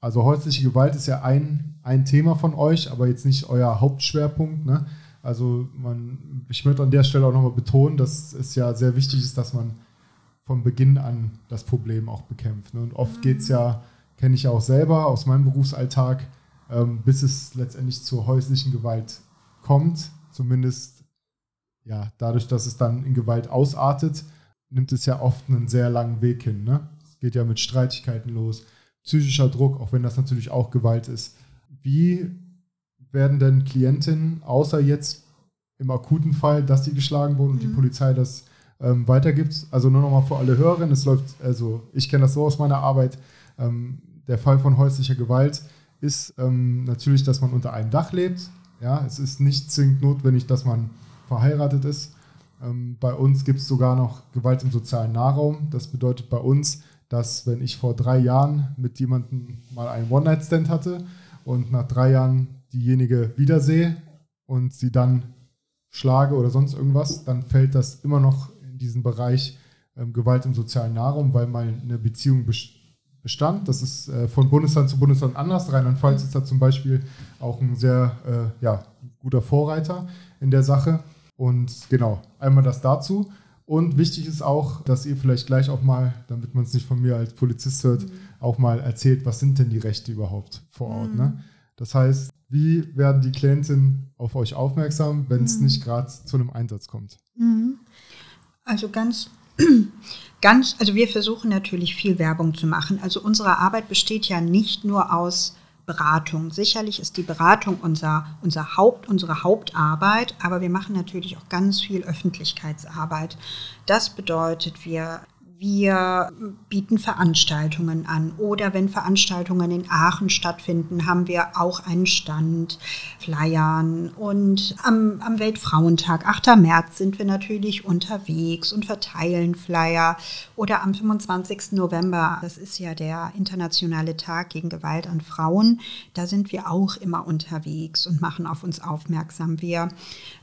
also häusliche Gewalt ist ja ein, ein Thema von euch, aber jetzt nicht euer Hauptschwerpunkt. Ne? Also man, ich möchte an der Stelle auch nochmal betonen, dass es ja sehr wichtig ist, dass man von Beginn an das Problem auch bekämpft. Ne? Und oft geht es ja, kenne ich ja auch selber aus meinem Berufsalltag, ähm, bis es letztendlich zur häuslichen Gewalt kommt. Zumindest ja, dadurch, dass es dann in Gewalt ausartet, nimmt es ja oft einen sehr langen Weg hin. Ne? Es geht ja mit Streitigkeiten los, psychischer Druck, auch wenn das natürlich auch Gewalt ist. Wie werden denn Klientinnen, außer jetzt im akuten Fall, dass sie geschlagen wurden und die mhm. Polizei das ähm, weitergibt. Also nur nochmal für alle Hörerinnen, es läuft, also ich kenne das so aus meiner Arbeit, ähm, der Fall von häuslicher Gewalt ist ähm, natürlich, dass man unter einem Dach lebt. Ja, es ist nicht zwingend notwendig, dass man verheiratet ist. Ähm, bei uns gibt es sogar noch Gewalt im sozialen Nahraum. Das bedeutet bei uns, dass wenn ich vor drei Jahren mit jemandem mal einen One-Night-Stand hatte und nach drei Jahren diejenige wiedersehe und sie dann schlage oder sonst irgendwas, dann fällt das immer noch in diesen Bereich ähm, Gewalt im sozialen Nahraum, weil mal eine Beziehung bestand. Das ist äh, von Bundesland zu Bundesland anders. Rheinland-Pfalz ist da zum Beispiel auch ein sehr äh, ja, guter Vorreiter in der Sache. Und genau, einmal das dazu. Und wichtig ist auch, dass ihr vielleicht gleich auch mal, damit man es nicht von mir als Polizist hört, mhm. auch mal erzählt, was sind denn die Rechte überhaupt vor Ort. Mhm. Ne? Das heißt, wie werden die Klientinnen auf euch aufmerksam, wenn es mhm. nicht gerade zu einem Einsatz kommt? Mhm. Also ganz, [clears throat] ganz, also wir versuchen natürlich viel Werbung zu machen. Also unsere Arbeit besteht ja nicht nur aus Beratung. Sicherlich ist die Beratung unser, unser Haupt, unsere Hauptarbeit, aber wir machen natürlich auch ganz viel Öffentlichkeitsarbeit. Das bedeutet, wir wir bieten Veranstaltungen an oder wenn Veranstaltungen in Aachen stattfinden, haben wir auch einen Stand, Flyern und am, am Weltfrauentag, 8. März, sind wir natürlich unterwegs und verteilen Flyer oder am 25. November, das ist ja der internationale Tag gegen Gewalt an Frauen, da sind wir auch immer unterwegs und machen auf uns aufmerksam. Wir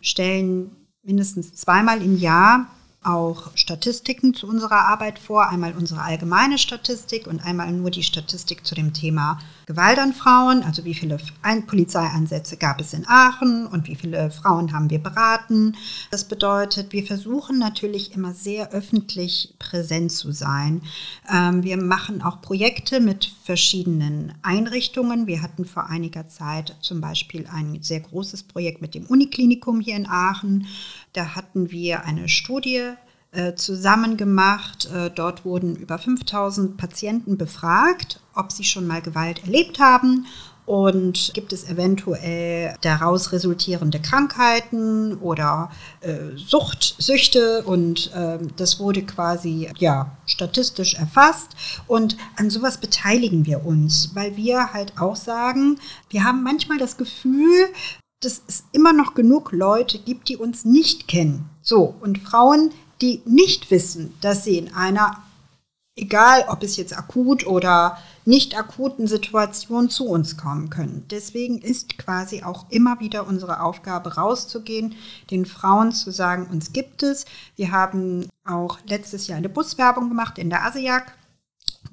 stellen mindestens zweimal im Jahr auch Statistiken zu unserer Arbeit vor. Einmal unsere allgemeine Statistik und einmal nur die Statistik zu dem Thema Gewalt an Frauen. Also wie viele Polizeieinsätze gab es in Aachen und wie viele Frauen haben wir beraten. Das bedeutet, wir versuchen natürlich immer sehr öffentlich präsent zu sein. Ähm, wir machen auch Projekte mit verschiedenen Einrichtungen. Wir hatten vor einiger Zeit zum Beispiel ein sehr großes Projekt mit dem Uniklinikum hier in Aachen. Da hatten wir eine Studie äh, zusammen gemacht. Äh, dort wurden über 5000 Patienten befragt, ob sie schon mal Gewalt erlebt haben. Und gibt es eventuell daraus resultierende Krankheiten oder äh, Sucht, Süchte und äh, das wurde quasi ja statistisch erfasst. Und an sowas beteiligen wir uns, weil wir halt auch sagen, wir haben manchmal das Gefühl, dass es immer noch genug Leute gibt, die uns nicht kennen. So, und Frauen, die nicht wissen, dass sie in einer, egal ob es jetzt akut oder nicht akuten Situation zu uns kommen können. Deswegen ist quasi auch immer wieder unsere Aufgabe rauszugehen, den Frauen zu sagen, uns gibt es. Wir haben auch letztes Jahr eine Buswerbung gemacht in der ASIAC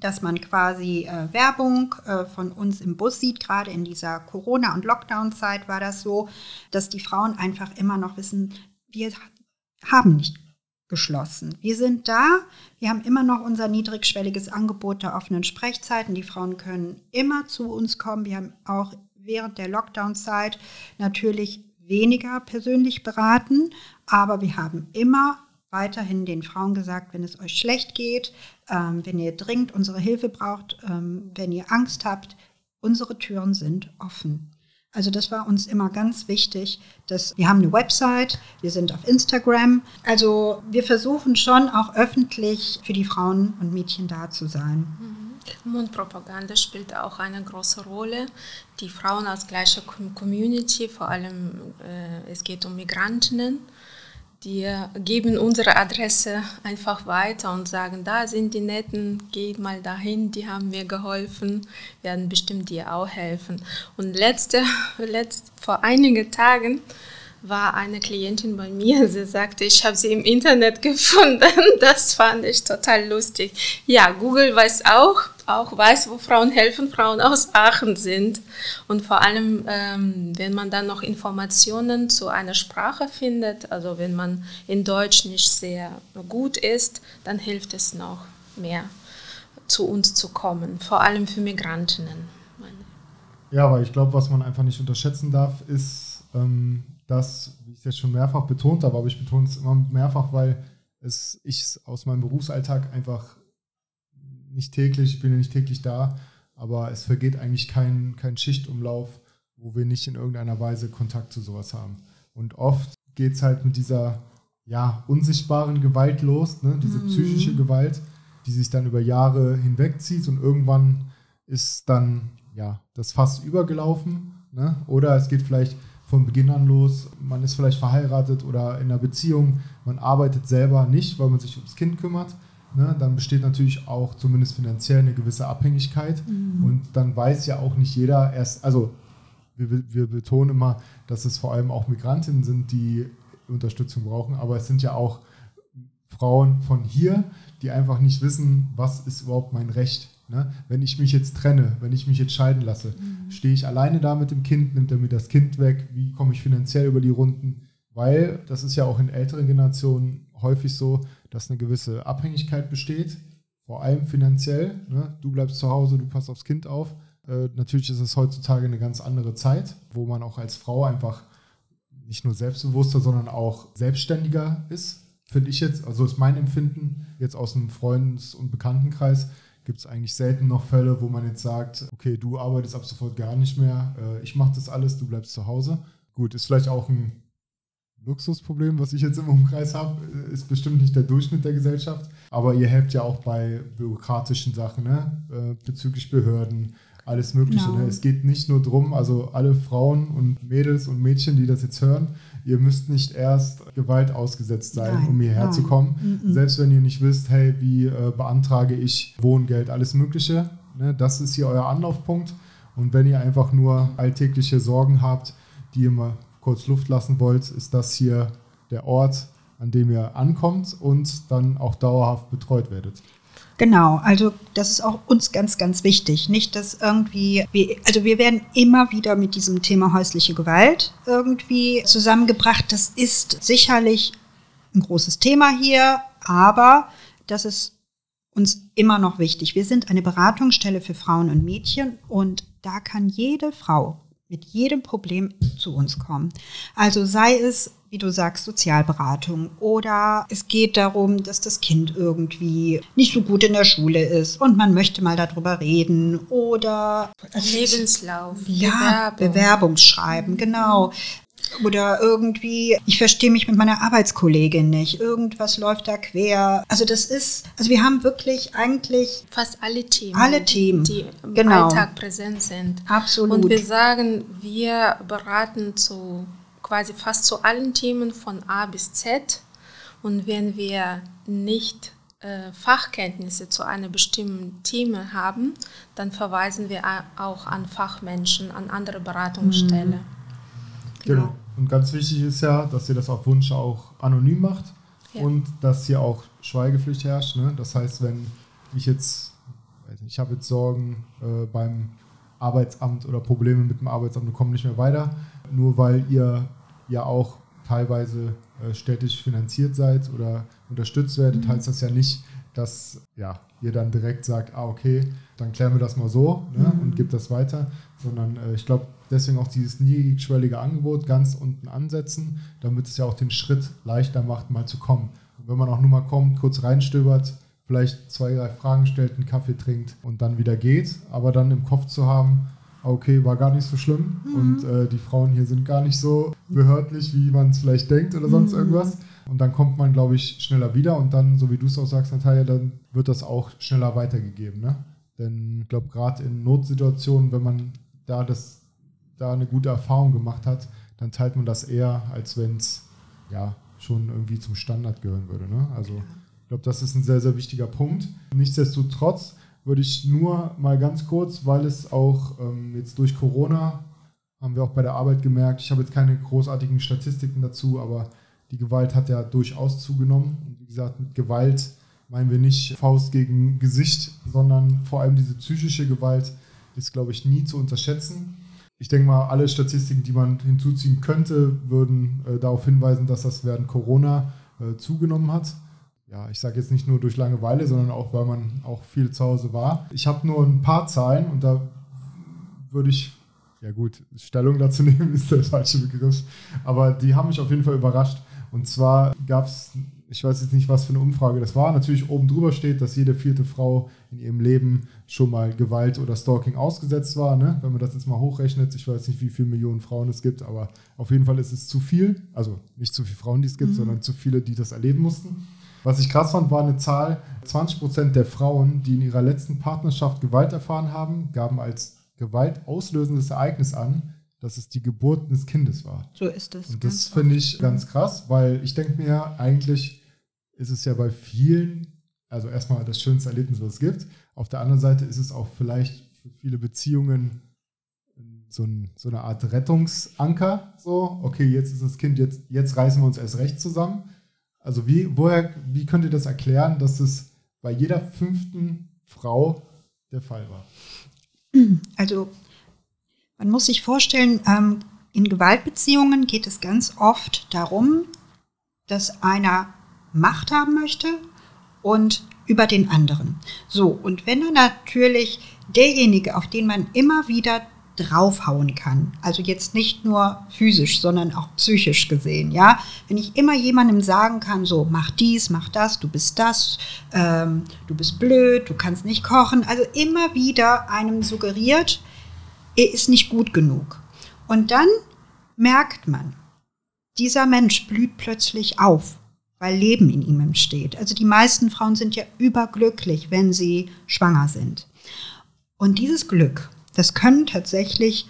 dass man quasi äh, Werbung äh, von uns im Bus sieht. Gerade in dieser Corona- und Lockdown-Zeit war das so, dass die Frauen einfach immer noch wissen, wir haben nicht geschlossen. Wir sind da, wir haben immer noch unser niedrigschwelliges Angebot der offenen Sprechzeiten. Die Frauen können immer zu uns kommen. Wir haben auch während der Lockdown-Zeit natürlich weniger persönlich beraten, aber wir haben immer weiterhin den Frauen gesagt, wenn es euch schlecht geht, ähm, wenn ihr dringend unsere Hilfe braucht, ähm, wenn ihr Angst habt, unsere Türen sind offen. Also das war uns immer ganz wichtig, dass wir haben eine Website, wir sind auf Instagram. Also wir versuchen schon auch öffentlich für die Frauen und Mädchen da zu sein. Mhm. Mundpropaganda spielt auch eine große Rolle. Die Frauen als gleiche Community, vor allem äh, es geht um Migrantinnen, die geben unsere Adresse einfach weiter und sagen, da sind die Netten, geht mal dahin, die haben mir geholfen, werden bestimmt dir auch helfen. Und letzte, letzt, vor einigen Tagen war eine Klientin bei mir, [laughs] sie sagte, ich habe sie im Internet [laughs] gefunden. Das fand ich total lustig. Ja, Google weiß auch, auch weiß, wo Frauen helfen, Frauen aus Aachen sind. Und vor allem, ähm, wenn man dann noch Informationen zu einer Sprache findet, also wenn man in Deutsch nicht sehr gut ist, dann hilft es noch mehr, zu uns zu kommen, vor allem für Migrantinnen. Ja, weil ich glaube, was man einfach nicht unterschätzen darf, ist, ähm, dass, wie ich es jetzt schon mehrfach betont habe, aber ich betone es immer mehrfach, weil ich es aus meinem Berufsalltag einfach nicht täglich, ich bin ja nicht täglich da, aber es vergeht eigentlich kein, kein Schichtumlauf, wo wir nicht in irgendeiner Weise Kontakt zu sowas haben. Und oft geht es halt mit dieser ja, unsichtbaren Gewalt los, ne? diese mhm. psychische Gewalt, die sich dann über Jahre hinwegzieht und irgendwann ist dann ja, das Fass übergelaufen. Ne? Oder es geht vielleicht von Beginn an los, man ist vielleicht verheiratet oder in einer Beziehung, man arbeitet selber nicht, weil man sich ums Kind kümmert ne, dann besteht natürlich auch zumindest finanziell eine gewisse Abhängigkeit. Mhm. Und dann weiß ja auch nicht jeder erst, also wir, wir betonen immer, dass es vor allem auch Migrantinnen sind, die Unterstützung brauchen, aber es sind ja auch Frauen von hier, die einfach nicht wissen, was ist überhaupt mein Recht. Ne? Wenn ich mich jetzt trenne, wenn ich mich jetzt scheiden lasse, mhm. stehe ich alleine da mit dem Kind, nimmt er mir das Kind weg, wie komme ich finanziell über die Runden? Weil das ist ja auch in älteren Generationen häufig so, dass eine gewisse Abhängigkeit besteht, vor allem finanziell. Ne? Du bleibst zu Hause, du passt aufs Kind auf. Äh, natürlich ist es heutzutage eine ganz andere Zeit, wo man auch als Frau einfach nicht nur selbstbewusster, sondern auch selbstständiger ist, finde ich jetzt. Also ist mein Empfinden jetzt aus dem Freundes- und Bekanntenkreis. Gibt es eigentlich selten noch Fälle, wo man jetzt sagt, okay, du arbeitest ab sofort gar nicht mehr, äh, ich mache das alles, du bleibst zu Hause. Gut, ist vielleicht auch ein Luxusproblem, was ich jetzt im Umkreis habe, ist bestimmt nicht der Durchschnitt der Gesellschaft. Aber ihr helft ja auch bei bürokratischen Sachen, ne? Äh, bezüglich Behörden, alles Mögliche. Genau. Ne? Es geht nicht nur darum, also alle Frauen und Mädels und Mädchen, die das jetzt hören, ihr müsst nicht erst Gewalt ausgesetzt sein, nein, um hierher nein. zu kommen. Mhm. Selbst wenn ihr nicht wisst, hey, wie äh, beantrage ich Wohngeld, alles Mögliche. Ne? Das ist hier euer Anlaufpunkt. Und wenn ihr einfach nur alltägliche Sorgen habt, die ihr mal kurz Luft lassen wollt, ist das hier der Ort, an dem ihr ankommt und dann auch dauerhaft betreut werdet. Genau, also das ist auch uns ganz, ganz wichtig. Nicht, dass irgendwie, wir, also wir werden immer wieder mit diesem Thema häusliche Gewalt irgendwie zusammengebracht. Das ist sicherlich ein großes Thema hier, aber das ist uns immer noch wichtig. Wir sind eine Beratungsstelle für Frauen und Mädchen und da kann jede Frau mit jedem Problem zu uns kommen. Also sei es, wie du sagst, Sozialberatung oder es geht darum, dass das Kind irgendwie nicht so gut in der Schule ist und man möchte mal darüber reden oder Lebenslauf, ja, Bewerbung. Bewerbungsschreiben, genau. Oder irgendwie, ich verstehe mich mit meiner Arbeitskollegin nicht. Irgendwas läuft da quer. Also das ist, also wir haben wirklich eigentlich fast alle Themen, alle Themen, die im genau. Alltag präsent sind. Absolut. Und wir sagen, wir beraten zu quasi fast zu allen Themen von A bis Z. Und wenn wir nicht äh, Fachkenntnisse zu einem bestimmten Thema haben, dann verweisen wir auch an Fachmenschen, an andere Beratungsstellen. Mhm. Genau. Und ganz wichtig ist ja, dass ihr das auf Wunsch auch anonym macht ja. und dass hier auch Schweigepflicht herrscht. Ne? Das heißt, wenn ich jetzt, ich habe jetzt Sorgen äh, beim Arbeitsamt oder Probleme mit dem Arbeitsamt und komme nicht mehr weiter, nur weil ihr ja auch teilweise äh, städtisch finanziert seid oder unterstützt werdet, mhm. heißt das ja nicht, dass ja, ihr dann direkt sagt, ah, okay, dann klären wir das mal so ne, mhm. und gibt das weiter, sondern äh, ich glaube, deswegen auch dieses niedrigschwellige Angebot ganz unten ansetzen, damit es ja auch den Schritt leichter macht, mal zu kommen. Und wenn man auch nur mal kommt, kurz reinstöbert, vielleicht zwei, drei Fragen stellt, einen Kaffee trinkt und dann wieder geht, aber dann im Kopf zu haben, ah, okay, war gar nicht so schlimm mhm. und äh, die Frauen hier sind gar nicht so behördlich, wie man es vielleicht denkt oder sonst mhm. irgendwas. Und dann kommt man, glaube ich, schneller wieder und dann, so wie du es auch sagst, Natalia, dann wird das auch schneller weitergegeben. Ne? Denn ich glaube, gerade in Notsituationen, wenn man da, das, da eine gute Erfahrung gemacht hat, dann teilt man das eher, als wenn es ja, schon irgendwie zum Standard gehören würde. Ne? Also ich glaube, das ist ein sehr, sehr wichtiger Punkt. Nichtsdestotrotz würde ich nur mal ganz kurz, weil es auch ähm, jetzt durch Corona, haben wir auch bei der Arbeit gemerkt, ich habe jetzt keine großartigen Statistiken dazu, aber die Gewalt hat ja durchaus zugenommen. Und wie gesagt, mit Gewalt meinen wir nicht Faust gegen Gesicht, sondern vor allem diese psychische Gewalt ist, glaube ich, nie zu unterschätzen. Ich denke mal, alle Statistiken, die man hinzuziehen könnte, würden äh, darauf hinweisen, dass das während Corona äh, zugenommen hat. Ja, ich sage jetzt nicht nur durch Langeweile, sondern auch, weil man auch viel zu Hause war. Ich habe nur ein paar Zahlen und da würde ich ja gut, Stellung dazu [laughs] nehmen ist der falsche Begriff, aber die haben mich auf jeden Fall überrascht. Und zwar gab es, ich weiß jetzt nicht, was für eine Umfrage das war, natürlich oben drüber steht, dass jede vierte Frau in ihrem Leben schon mal Gewalt oder Stalking ausgesetzt war. Ne? Wenn man das jetzt mal hochrechnet, ich weiß nicht, wie viele Millionen Frauen es gibt, aber auf jeden Fall ist es zu viel. Also nicht zu viele Frauen, die es gibt, mhm. sondern zu viele, die das erleben mussten. Was ich krass fand, war eine Zahl, 20% der Frauen, die in ihrer letzten Partnerschaft Gewalt erfahren haben, gaben als gewaltauslösendes Ereignis an, dass es die Geburt des Kindes war. So ist es. Und das finde ich ganz krass, weil ich denke mir, eigentlich ist es ja bei vielen, also erstmal das schönste Erlebnis, was es gibt. Auf der anderen Seite ist es auch vielleicht für viele Beziehungen so, ein, so eine Art Rettungsanker. So, okay, jetzt ist das Kind, jetzt, jetzt reißen wir uns erst recht zusammen. Also wie, woher, wie könnt ihr das erklären, dass es bei jeder fünften Frau der Fall war? Also man muss sich vorstellen, ähm, in Gewaltbeziehungen geht es ganz oft darum, dass einer Macht haben möchte und über den anderen. So, und wenn er natürlich derjenige, auf den man immer wieder draufhauen kann, also jetzt nicht nur physisch, sondern auch psychisch gesehen, ja, wenn ich immer jemandem sagen kann, so, mach dies, mach das, du bist das, ähm, du bist blöd, du kannst nicht kochen, also immer wieder einem suggeriert, er ist nicht gut genug. Und dann merkt man, dieser Mensch blüht plötzlich auf, weil Leben in ihm entsteht. Also die meisten Frauen sind ja überglücklich, wenn sie schwanger sind. Und dieses Glück, das können tatsächlich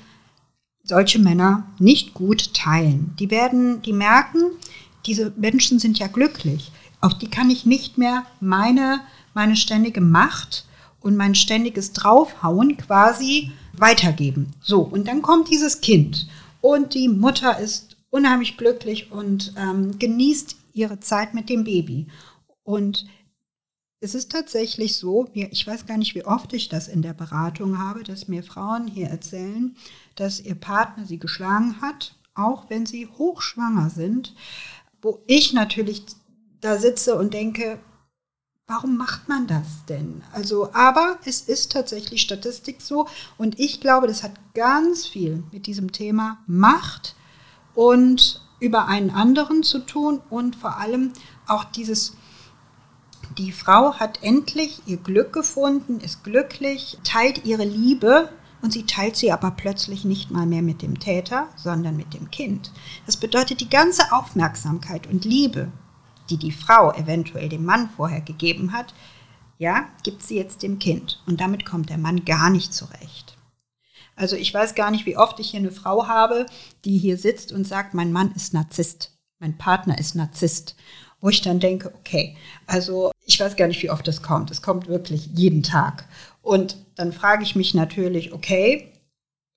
solche Männer nicht gut teilen. Die werden, die merken, diese Menschen sind ja glücklich. Auf die kann ich nicht mehr meine, meine ständige Macht und mein ständiges Draufhauen quasi weitergeben. So, und dann kommt dieses Kind und die Mutter ist unheimlich glücklich und ähm, genießt ihre Zeit mit dem Baby. Und es ist tatsächlich so, ich weiß gar nicht, wie oft ich das in der Beratung habe, dass mir Frauen hier erzählen, dass ihr Partner sie geschlagen hat, auch wenn sie hochschwanger sind, wo ich natürlich da sitze und denke, warum macht man das denn? Also, aber es ist tatsächlich Statistik so und ich glaube, das hat ganz viel mit diesem Thema Macht und über einen anderen zu tun und vor allem auch dieses die Frau hat endlich ihr Glück gefunden, ist glücklich, teilt ihre Liebe und sie teilt sie aber plötzlich nicht mal mehr mit dem Täter, sondern mit dem Kind. Das bedeutet, die ganze Aufmerksamkeit und Liebe, die die Frau eventuell dem Mann vorher gegeben hat, ja, gibt sie jetzt dem Kind. Und damit kommt der Mann gar nicht zurecht. Also ich weiß gar nicht, wie oft ich hier eine Frau habe, die hier sitzt und sagt, mein Mann ist Narzisst, mein Partner ist Narzisst. Wo ich dann denke, okay, also ich weiß gar nicht, wie oft das kommt. Es kommt wirklich jeden Tag. Und dann frage ich mich natürlich, okay,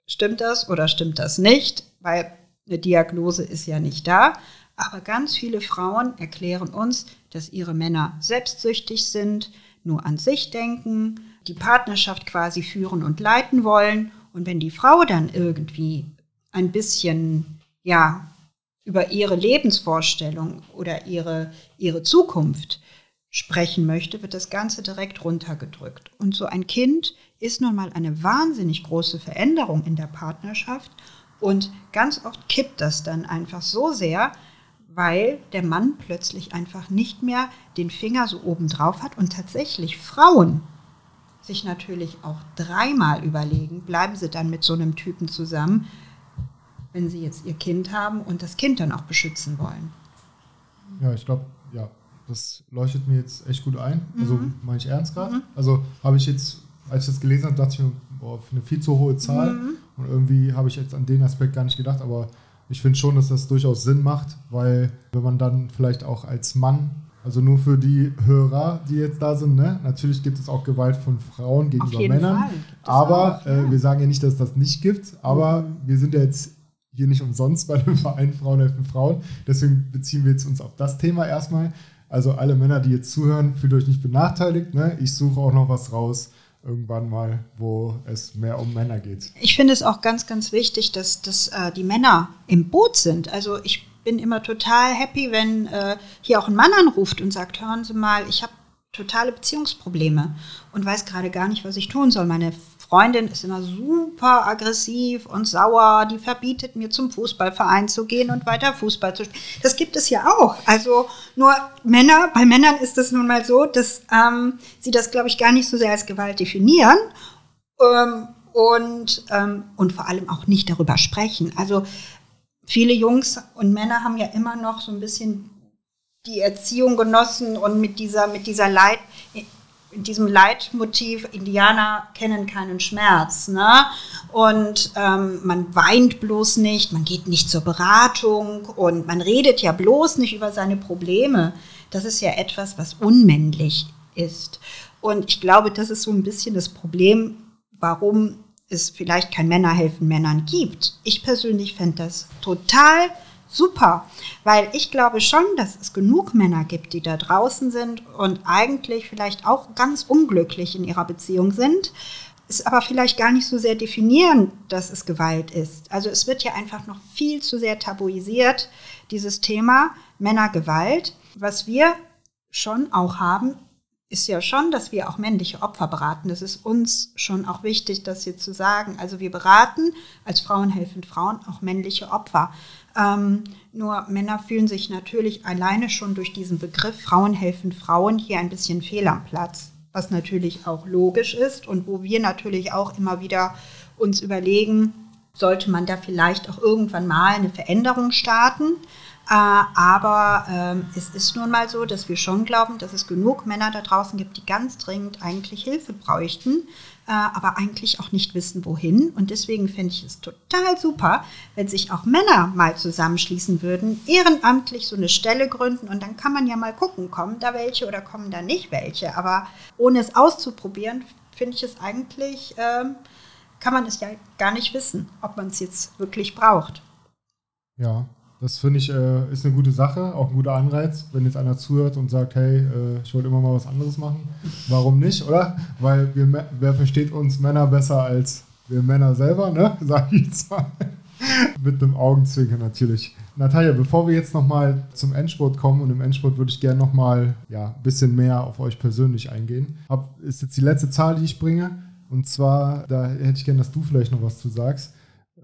stimmt das oder stimmt das nicht? Weil eine Diagnose ist ja nicht da. Aber ganz viele Frauen erklären uns, dass ihre Männer selbstsüchtig sind, nur an sich denken, die Partnerschaft quasi führen und leiten wollen. Und wenn die Frau dann irgendwie ein bisschen, ja, über ihre Lebensvorstellung oder ihre, ihre Zukunft sprechen möchte, wird das Ganze direkt runtergedrückt. Und so ein Kind ist nun mal eine wahnsinnig große Veränderung in der Partnerschaft und ganz oft kippt das dann einfach so sehr, weil der Mann plötzlich einfach nicht mehr den Finger so oben drauf hat und tatsächlich Frauen sich natürlich auch dreimal überlegen, bleiben sie dann mit so einem Typen zusammen, wenn sie jetzt ihr Kind haben und das Kind dann auch beschützen wollen. Ja, ich glaube, ja, das leuchtet mir jetzt echt gut ein. Also mhm. meine ich ernst gerade. Mhm. Also habe ich jetzt, als ich das gelesen habe, dachte ich mir, boah, eine viel zu hohe Zahl. Mhm. Und irgendwie habe ich jetzt an den Aspekt gar nicht gedacht, aber ich finde schon, dass das durchaus Sinn macht, weil wenn man dann vielleicht auch als Mann, also nur für die Hörer, die jetzt da sind, ne? natürlich gibt es auch Gewalt von Frauen gegenüber Männern, aber auch, ja. äh, wir sagen ja nicht, dass es das nicht gibt, aber mhm. wir sind ja jetzt hier nicht umsonst bei dem Verein Frauen helfen Frauen, deswegen beziehen wir jetzt uns auf das Thema erstmal. Also alle Männer, die jetzt zuhören, fühlt euch nicht benachteiligt. Ne? Ich suche auch noch was raus, irgendwann mal, wo es mehr um Männer geht. Ich finde es auch ganz, ganz wichtig, dass, dass äh, die Männer im Boot sind. Also ich bin immer total happy, wenn äh, hier auch ein Mann anruft und sagt, hören Sie mal, ich habe totale Beziehungsprobleme und weiß gerade gar nicht, was ich tun soll. Meine Freundin ist immer super aggressiv und sauer. Die verbietet mir zum Fußballverein zu gehen und weiter Fußball zu spielen. Das gibt es ja auch. Also nur Männer, bei Männern ist es nun mal so, dass ähm, sie das, glaube ich, gar nicht so sehr als Gewalt definieren. Ähm, und, ähm, und vor allem auch nicht darüber sprechen. Also viele Jungs und Männer haben ja immer noch so ein bisschen die Erziehung genossen und mit dieser, mit dieser Leid, in diesem Leitmotiv, Indianer kennen keinen Schmerz. Ne? Und ähm, man weint bloß nicht, man geht nicht zur Beratung und man redet ja bloß nicht über seine Probleme. Das ist ja etwas, was unmännlich ist. Und ich glaube, das ist so ein bisschen das Problem, warum es vielleicht kein Männerhelfen Männern gibt. Ich persönlich fände das total super, weil ich glaube schon, dass es genug Männer gibt, die da draußen sind und eigentlich vielleicht auch ganz unglücklich in ihrer Beziehung sind, es aber vielleicht gar nicht so sehr definieren, dass es Gewalt ist. Also es wird ja einfach noch viel zu sehr tabuisiert, dieses Thema Männergewalt. Was wir schon auch haben, ist ja schon, dass wir auch männliche Opfer beraten. Das ist uns schon auch wichtig, das hier zu sagen. Also wir beraten als Frauen helfen Frauen auch männliche Opfer. Ähm, nur Männer fühlen sich natürlich alleine schon durch diesen Begriff Frauen helfen Frauen hier ein bisschen fehl am Platz, was natürlich auch logisch ist und wo wir natürlich auch immer wieder uns überlegen, sollte man da vielleicht auch irgendwann mal eine Veränderung starten. Äh, aber ähm, es ist nun mal so, dass wir schon glauben, dass es genug Männer da draußen gibt, die ganz dringend eigentlich Hilfe bräuchten, äh, aber eigentlich auch nicht wissen, wohin. Und deswegen fände ich es total super, wenn sich auch Männer mal zusammenschließen würden, ehrenamtlich so eine Stelle gründen und dann kann man ja mal gucken, kommen da welche oder kommen da nicht welche. Aber ohne es auszuprobieren, finde ich es eigentlich, ähm, kann man es ja gar nicht wissen, ob man es jetzt wirklich braucht. Ja, das finde ich äh, ist eine gute Sache, auch ein guter Anreiz, wenn jetzt einer zuhört und sagt, hey, äh, ich wollte immer mal was anderes machen. Warum nicht, oder? Weil wir, wer versteht uns Männer besser als wir Männer selber, ne? [laughs] Sag ich jetzt mal. Mit einem Augenzwinkern natürlich. Natalia, bevor wir jetzt nochmal zum Endspurt kommen und im Endspurt würde ich gerne nochmal ja, ein bisschen mehr auf euch persönlich eingehen. Hab, ist jetzt die letzte Zahl, die ich bringe. Und zwar, da hätte ich gerne, dass du vielleicht noch was zu sagst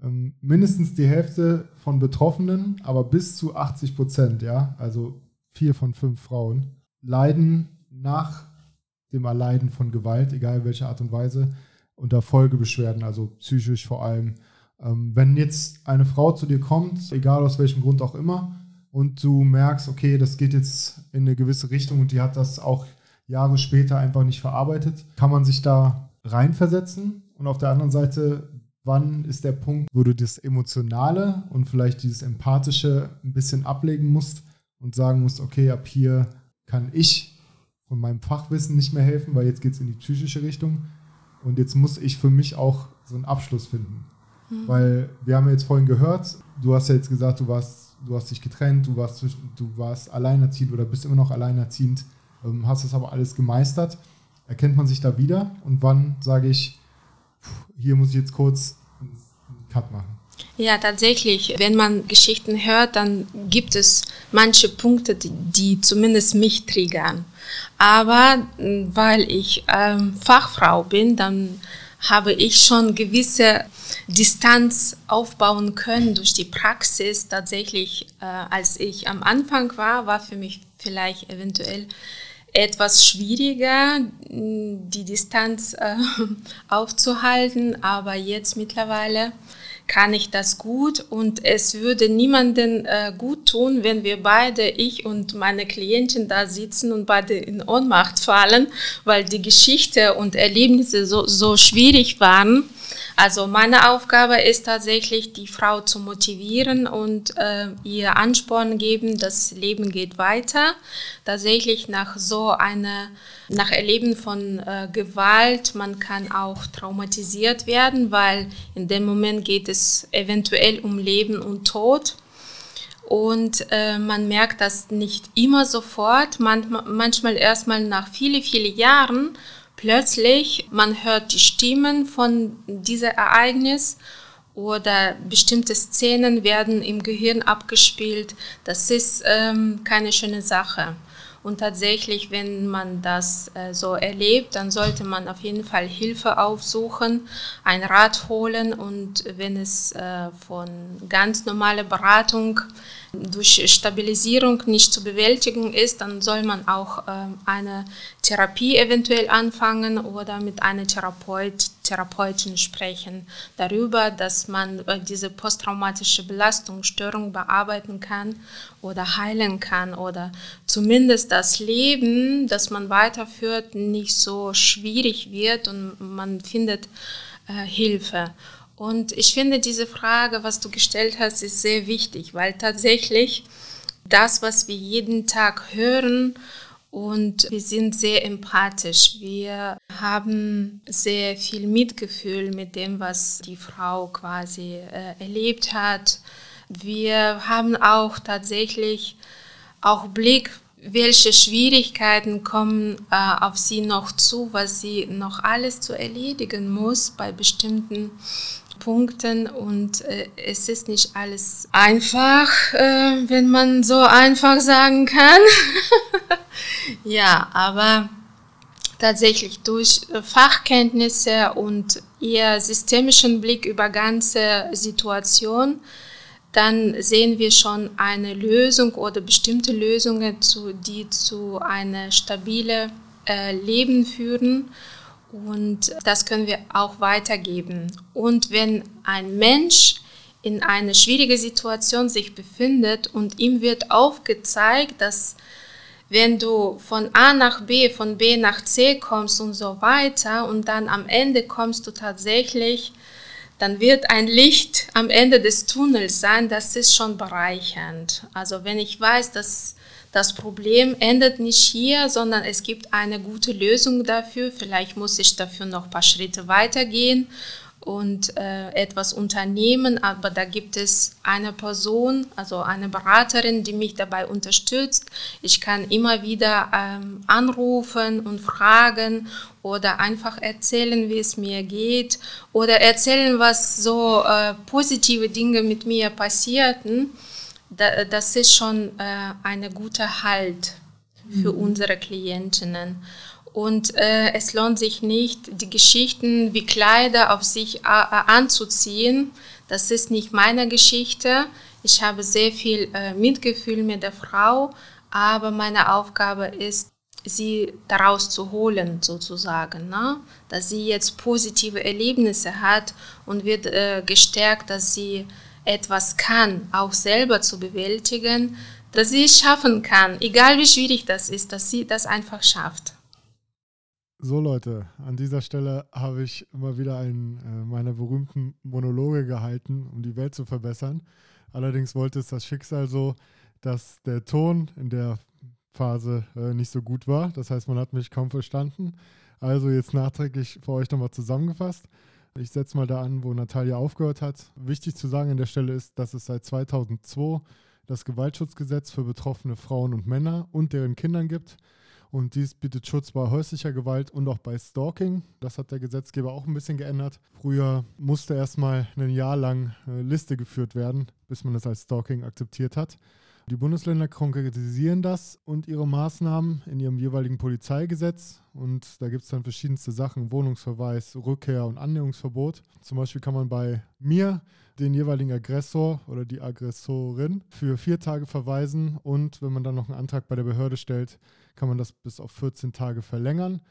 ähm, mindestens die Hälfte von Betroffenen, aber bis zu 80 Prozent, ja, also vier von fünf Frauen, leiden nach dem Erleiden von Gewalt, egal welcher Art und Weise, unter Folgebeschwerden, also psychisch vor allem. Ähm, wenn jetzt eine Frau zu dir kommt, egal aus welchem Grund auch immer, und du merkst, okay, das geht jetzt in eine gewisse Richtung und die hat das auch Jahre später einfach nicht verarbeitet, kann man sich da reinversetzen. Und auf der anderen Seite, wann ist der Punkt, wo du das Emotionale und vielleicht dieses Empathische ein bisschen ablegen musst und sagen musst, okay, ab hier kann ich von meinem Fachwissen nicht mehr helfen, weil jetzt geht es in die psychische Richtung. Und jetzt muss ich für mich auch so einen Abschluss finden. Mhm. Weil wir haben ja jetzt vorhin gehört, du hast ja jetzt gesagt, du warst, du hast dich getrennt, du warst, du warst alleinerziehend oder bist immer noch alleinerziehend, ähm, hast das aber alles gemeistert. Erkennt man sich da wieder? Und wann sage ich, hier muss ich jetzt kurz Cut machen. Ja, tatsächlich. Wenn man Geschichten hört, dann gibt es manche Punkte, die, die zumindest mich triggern. Aber weil ich ähm, Fachfrau bin, dann habe ich schon gewisse Distanz aufbauen können durch die Praxis. Tatsächlich, äh, als ich am Anfang war, war für mich vielleicht eventuell etwas schwieriger, die Distanz äh, [laughs] aufzuhalten, aber jetzt mittlerweile kann ich das gut und es würde niemanden äh, gut tun, wenn wir beide, ich und meine Klientin da sitzen und beide in Ohnmacht fallen, weil die Geschichte und Erlebnisse so, so schwierig waren. Also meine Aufgabe ist tatsächlich, die Frau zu motivieren und äh, ihr Ansporn geben, das Leben geht weiter. Tatsächlich nach so einer, nach Erleben von äh, Gewalt, man kann auch traumatisiert werden, weil in dem Moment geht es eventuell um Leben und Tod. Und äh, man merkt das nicht immer sofort, manchmal, manchmal erstmal nach vielen, vielen Jahren plötzlich, man hört die Stimmen von diesem Ereignis oder bestimmte Szenen werden im Gehirn abgespielt. Das ist ähm, keine schöne Sache. Und tatsächlich, wenn man das äh, so erlebt, dann sollte man auf jeden Fall Hilfe aufsuchen, ein Rat holen und wenn es äh, von ganz normaler Beratung durch Stabilisierung nicht zu bewältigen ist, dann soll man auch äh, eine Therapie eventuell anfangen oder mit einer Therapeut, Therapeutin sprechen darüber, dass man äh, diese posttraumatische Belastungsstörung bearbeiten kann oder heilen kann oder zumindest das Leben, das man weiterführt, nicht so schwierig wird und man findet äh, Hilfe. Und ich finde diese Frage, was du gestellt hast, ist sehr wichtig, weil tatsächlich das, was wir jeden Tag hören, und wir sind sehr empathisch. Wir haben sehr viel Mitgefühl mit dem, was die Frau quasi äh, erlebt hat. Wir haben auch tatsächlich auch Blick, welche Schwierigkeiten kommen äh, auf sie noch zu, was sie noch alles zu erledigen muss bei bestimmten Punkten und äh, es ist nicht alles einfach, äh, wenn man so einfach sagen kann. [laughs] ja, aber tatsächlich durch Fachkenntnisse und ihr systemischen Blick über ganze Situation, dann sehen wir schon eine Lösung oder bestimmte Lösungen, zu, die zu einem stabilen äh, Leben führen und das können wir auch weitergeben. Und wenn ein Mensch in einer schwierigen Situation sich befindet und ihm wird aufgezeigt, dass wenn du von A nach B, von B nach C kommst und so weiter und dann am Ende kommst du tatsächlich, dann wird ein Licht am Ende des Tunnels sein, das ist schon bereichernd. Also wenn ich weiß, dass das Problem endet nicht hier, sondern es gibt eine gute Lösung dafür. Vielleicht muss ich dafür noch ein paar Schritte weitergehen und äh, etwas unternehmen, aber da gibt es eine Person, also eine Beraterin, die mich dabei unterstützt. Ich kann immer wieder ähm, anrufen und fragen oder einfach erzählen, wie es mir geht oder erzählen, was so äh, positive Dinge mit mir passierten das ist schon äh, eine gute Halt für mhm. unsere Klientinnen. Und äh, es lohnt sich nicht, die Geschichten wie Kleider auf sich äh, anzuziehen. Das ist nicht meine Geschichte. Ich habe sehr viel äh, Mitgefühl mit der Frau, aber meine Aufgabe ist, sie daraus zu holen, sozusagen. Ne? Dass sie jetzt positive Erlebnisse hat und wird äh, gestärkt, dass sie etwas kann, auch selber zu bewältigen, dass sie es schaffen kann, egal wie schwierig das ist, dass sie das einfach schafft. So Leute, an dieser Stelle habe ich immer wieder einen äh, meiner berühmten Monologe gehalten, um die Welt zu verbessern. Allerdings wollte es das Schicksal so, dass der Ton in der Phase äh, nicht so gut war. Das heißt, man hat mich kaum verstanden. Also jetzt nachträglich für euch nochmal zusammengefasst. Ich setze mal da an, wo Natalia aufgehört hat. Wichtig zu sagen an der Stelle ist, dass es seit 2002 das Gewaltschutzgesetz für betroffene Frauen und Männer und deren Kindern gibt. Und dies bietet Schutz bei häuslicher Gewalt und auch bei Stalking. Das hat der Gesetzgeber auch ein bisschen geändert. Früher musste erstmal ein Jahr lang eine Liste geführt werden, bis man das als Stalking akzeptiert hat. Die Bundesländer konkretisieren das und ihre Maßnahmen in ihrem jeweiligen Polizeigesetz. Und da gibt es dann verschiedenste Sachen, Wohnungsverweis, Rückkehr und Annäherungsverbot. Zum Beispiel kann man bei mir den jeweiligen Aggressor oder die Aggressorin für vier Tage verweisen und wenn man dann noch einen Antrag bei der Behörde stellt, kann man das bis auf 14 Tage verlängern.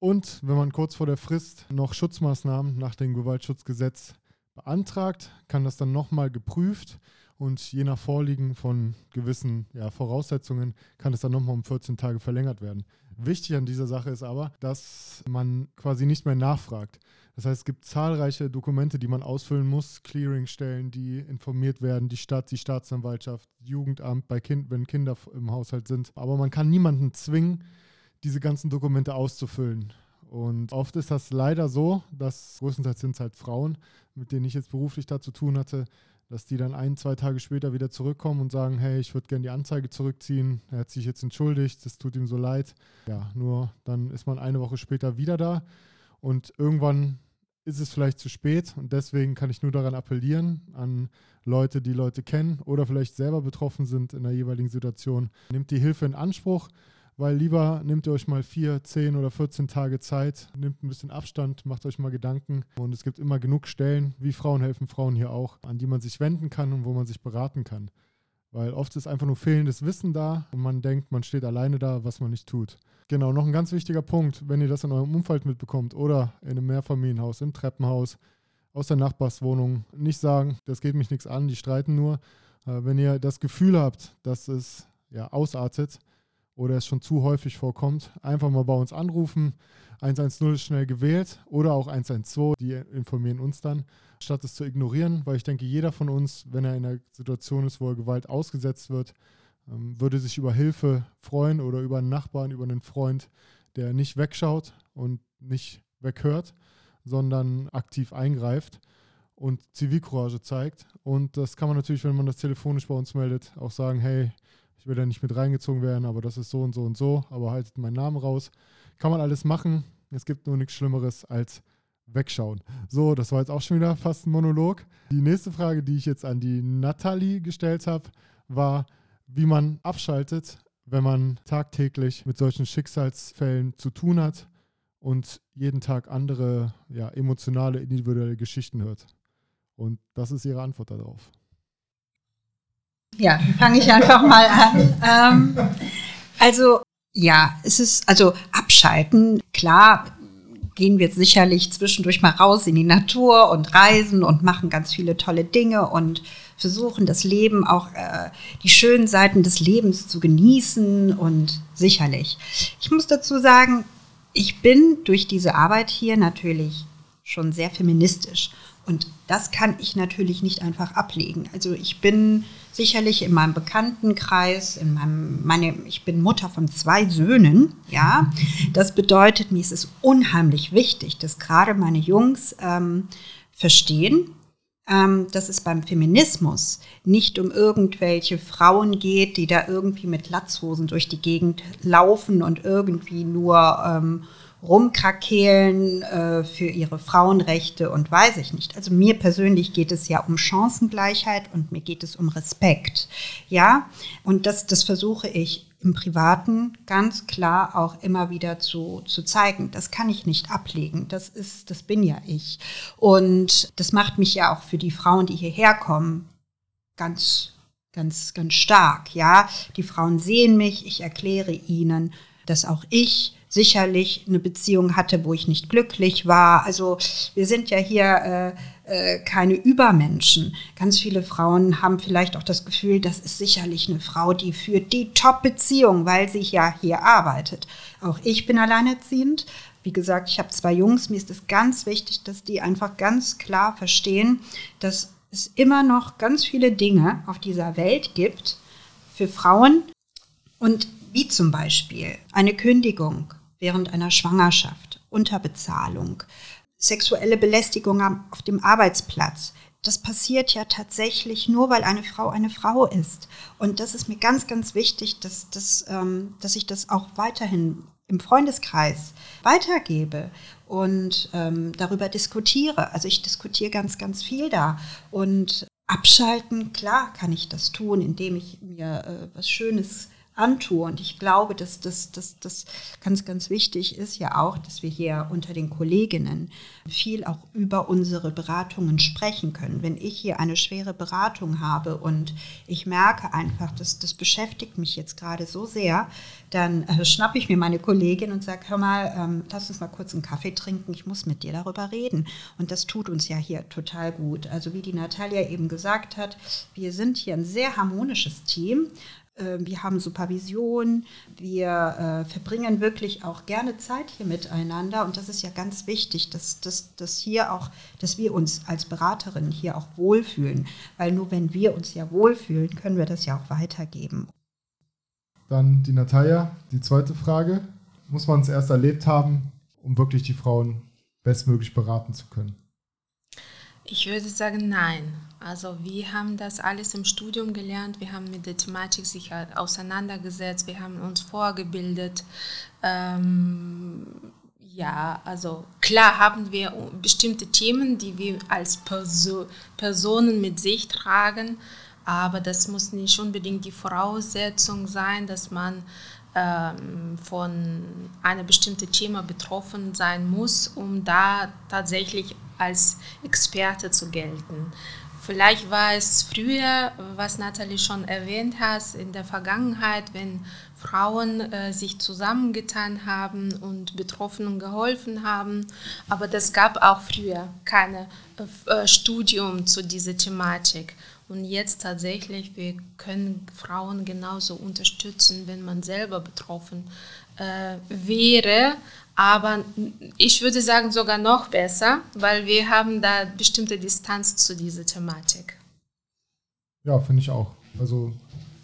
Und wenn man kurz vor der Frist noch Schutzmaßnahmen nach dem Gewaltschutzgesetz beantragt, kann das dann nochmal geprüft und je nach Vorliegen von gewissen ja, Voraussetzungen kann es dann nochmal um 14 Tage verlängert werden. Wichtig an dieser Sache ist aber, dass man quasi nicht mehr nachfragt. Das heißt, es gibt zahlreiche Dokumente, die man ausfüllen muss, Clearingstellen, die informiert werden, die Stadt, die Staatsanwaltschaft, Jugendamt, bei kind, wenn Kinder im Haushalt sind. Aber man kann niemanden zwingen, diese ganzen Dokumente auszufüllen. Und oft ist das leider so, dass größtenteils sind es halt Frauen, mit denen ich jetzt beruflich da zu tun hatte, dass die dann ein, zwei Tage später wieder zurückkommen und sagen, hey, ich würde gerne die Anzeige zurückziehen, er hat sich jetzt entschuldigt, das tut ihm so leid. Ja, nur dann ist man eine Woche später wieder da und irgendwann ist es vielleicht zu spät und deswegen kann ich nur daran appellieren, an Leute, die Leute kennen oder vielleicht selber betroffen sind in der jeweiligen Situation. Nehmt die Hilfe in Anspruch weil lieber nehmt ihr euch mal vier, zehn oder 14 Tage Zeit, nehmt ein bisschen Abstand, macht euch mal Gedanken und es gibt immer genug Stellen, wie Frauen helfen Frauen hier auch, an die man sich wenden kann und wo man sich beraten kann. Weil oft ist einfach nur fehlendes Wissen da und man denkt, man steht alleine da, was man nicht tut. Genau, noch ein ganz wichtiger Punkt, wenn ihr das in eurem Umfeld mitbekommt oder in einem Mehrfamilienhaus, im Treppenhaus, aus der Nachbarswohnung, nicht sagen, das geht mich nichts an, die streiten nur. Äh, wenn ihr das Gefühl habt, dass es ja, ausartet, oder es schon zu häufig vorkommt, einfach mal bei uns anrufen. 110 ist schnell gewählt oder auch 112, die informieren uns dann, statt es zu ignorieren, weil ich denke, jeder von uns, wenn er in einer Situation ist, wo er Gewalt ausgesetzt wird, ähm, würde sich über Hilfe freuen oder über einen Nachbarn, über einen Freund, der nicht wegschaut und nicht weghört, sondern aktiv eingreift und Zivilcourage zeigt. Und das kann man natürlich, wenn man das telefonisch bei uns meldet, auch sagen, hey, ich will da nicht mit reingezogen werden, aber das ist so und so und so, aber haltet meinen Namen raus. Kann man alles machen. Es gibt nur nichts Schlimmeres als wegschauen. So, das war jetzt auch schon wieder fast ein Monolog. Die nächste Frage, die ich jetzt an die Nathalie gestellt habe, war, wie man abschaltet, wenn man tagtäglich mit solchen Schicksalsfällen zu tun hat und jeden Tag andere ja, emotionale, individuelle Geschichten hört. Und das ist ihre Antwort darauf. Ja, fange ich einfach mal an. Ähm, also ja, es ist also abschalten. Klar gehen wir sicherlich zwischendurch mal raus in die Natur und reisen und machen ganz viele tolle Dinge und versuchen das Leben auch äh, die schönen Seiten des Lebens zu genießen und sicherlich. Ich muss dazu sagen, ich bin durch diese Arbeit hier natürlich schon sehr feministisch und das kann ich natürlich nicht einfach ablegen. Also ich bin sicherlich in meinem Bekanntenkreis, in meinem, meine, ich bin Mutter von zwei Söhnen, ja. Das bedeutet, mir ist es unheimlich wichtig, dass gerade meine Jungs ähm, verstehen, ähm, dass es beim Feminismus nicht um irgendwelche Frauen geht, die da irgendwie mit Latzhosen durch die Gegend laufen und irgendwie nur ähm, rumkrakeelen äh, für ihre Frauenrechte und weiß ich nicht. Also mir persönlich geht es ja um Chancengleichheit und mir geht es um Respekt. Ja, und das, das versuche ich im Privaten ganz klar auch immer wieder zu, zu zeigen. Das kann ich nicht ablegen. Das ist, das bin ja ich. Und das macht mich ja auch für die Frauen, die hierher kommen, ganz, ganz, ganz stark. Ja, die Frauen sehen mich. Ich erkläre ihnen, dass auch ich sicherlich eine Beziehung hatte, wo ich nicht glücklich war. Also wir sind ja hier äh, äh, keine Übermenschen. Ganz viele Frauen haben vielleicht auch das Gefühl, das ist sicherlich eine Frau, die führt die Top-Beziehung, weil sie ja hier arbeitet. Auch ich bin alleinerziehend. Wie gesagt, ich habe zwei Jungs. Mir ist es ganz wichtig, dass die einfach ganz klar verstehen, dass es immer noch ganz viele Dinge auf dieser Welt gibt für Frauen und wie zum Beispiel eine Kündigung während einer Schwangerschaft, Unterbezahlung, sexuelle Belästigung auf dem Arbeitsplatz, das passiert ja tatsächlich nur, weil eine Frau eine Frau ist. Und das ist mir ganz, ganz wichtig, dass, dass, ähm, dass ich das auch weiterhin im Freundeskreis weitergebe und ähm, darüber diskutiere. Also ich diskutiere ganz, ganz viel da. Und abschalten, klar kann ich das tun, indem ich mir äh, was Schönes antue. Und ich glaube, dass das, das, das ganz, ganz wichtig ist ja auch, dass wir hier unter den Kolleginnen viel auch über unsere Beratungen sprechen können. Wenn ich hier eine schwere Beratung habe und ich merke einfach, dass das beschäftigt mich jetzt gerade so sehr, dann äh, schnappe ich mir meine Kollegin und sage, hör mal, ähm, lass uns mal kurz einen Kaffee trinken, ich muss mit dir darüber reden. Und das tut uns ja hier total gut. Also wie die Natalia eben gesagt hat, wir sind hier ein sehr harmonisches Team. Ähm, wir haben Supervision, wir äh, verbringen wirklich auch gerne Zeit hier miteinander und das ist ja ganz wichtig, dass, dass, dass hier auch, dass wir uns als Beraterinnen hier auch wohlfühlen, weil nur wenn wir uns ja wohlfühlen, können wir das ja auch weitergeben. Dann die Natalia, die zweite Frage. Muss man es erst erlebt haben, um wirklich die Frauen bestmöglich beraten zu können? Ich würde sagen, nein. Also wir haben das alles im Studium gelernt, wir haben mit der Thematik sich auseinandergesetzt, wir haben uns vorgebildet. Ähm, ja, also klar haben wir bestimmte Themen, die wir als Perso Personen mit sich tragen, aber das muss nicht unbedingt die Voraussetzung sein, dass man ähm, von einem bestimmten Thema betroffen sein muss, um da tatsächlich als Experte zu gelten. Vielleicht war es früher, was Nathalie schon erwähnt hat, in der Vergangenheit, wenn Frauen äh, sich zusammengetan haben und Betroffenen geholfen haben. Aber das gab auch früher kein äh, Studium zu dieser Thematik. Und jetzt tatsächlich, wir können Frauen genauso unterstützen, wenn man selber betroffen äh, wäre. Aber ich würde sagen sogar noch besser, weil wir haben da bestimmte Distanz zu dieser Thematik. Ja, finde ich auch. Also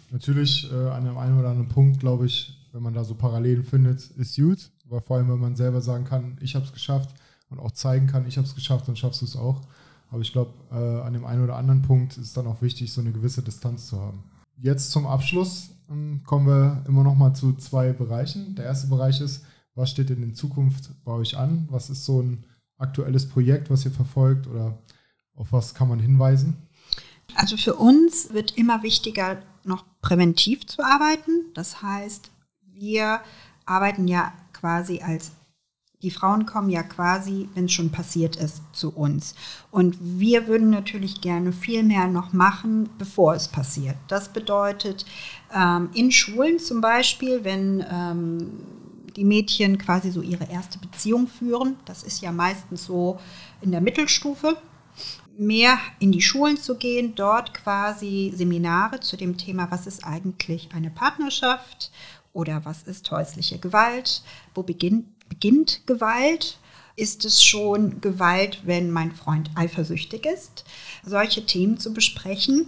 natürlich äh, an dem einen oder anderen Punkt, glaube ich, wenn man da so Parallelen findet, ist gut. Aber vor allem, wenn man selber sagen kann, ich habe es geschafft und auch zeigen kann, ich habe es geschafft, dann schaffst du es auch. Aber ich glaube, äh, an dem einen oder anderen Punkt ist dann auch wichtig, so eine gewisse Distanz zu haben. Jetzt zum Abschluss ähm, kommen wir immer noch mal zu zwei Bereichen. Der erste Bereich ist, was steht denn in Zukunft bei euch an? Was ist so ein aktuelles Projekt, was ihr verfolgt oder auf was kann man hinweisen? Also für uns wird immer wichtiger, noch präventiv zu arbeiten. Das heißt, wir arbeiten ja quasi als die Frauen kommen ja quasi, wenn es schon passiert ist, zu uns. Und wir würden natürlich gerne viel mehr noch machen, bevor es passiert. Das bedeutet, ähm, in Schulen zum Beispiel, wenn ähm, die Mädchen quasi so ihre erste Beziehung führen, das ist ja meistens so in der Mittelstufe, mehr in die Schulen zu gehen, dort quasi Seminare zu dem Thema, was ist eigentlich eine Partnerschaft oder was ist häusliche Gewalt, wo beginnt beginnt Gewalt? Ist es schon Gewalt, wenn mein Freund eifersüchtig ist? Solche Themen zu besprechen,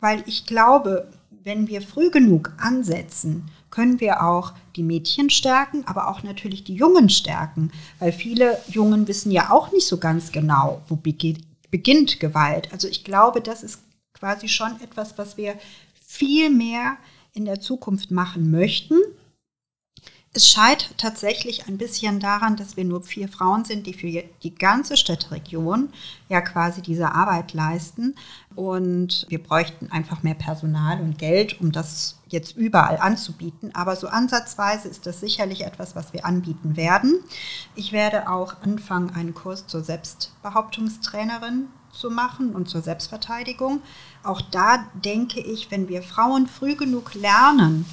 weil ich glaube, wenn wir früh genug ansetzen, können wir auch die Mädchen stärken, aber auch natürlich die Jungen stärken, weil viele Jungen wissen ja auch nicht so ganz genau, wo beginnt Gewalt. Also ich glaube, das ist quasi schon etwas, was wir viel mehr in der Zukunft machen möchten es scheitert tatsächlich ein bisschen daran, dass wir nur vier Frauen sind, die für die ganze Städteregion ja quasi diese Arbeit leisten. Und wir bräuchten einfach mehr Personal und Geld, um das jetzt überall anzubieten. Aber so ansatzweise ist das sicherlich etwas, was wir anbieten werden. Ich werde auch anfangen, einen Kurs zur Selbstbehauptungstrainerin zu machen und zur Selbstverteidigung. Auch da denke ich, wenn wir Frauen früh genug lernen,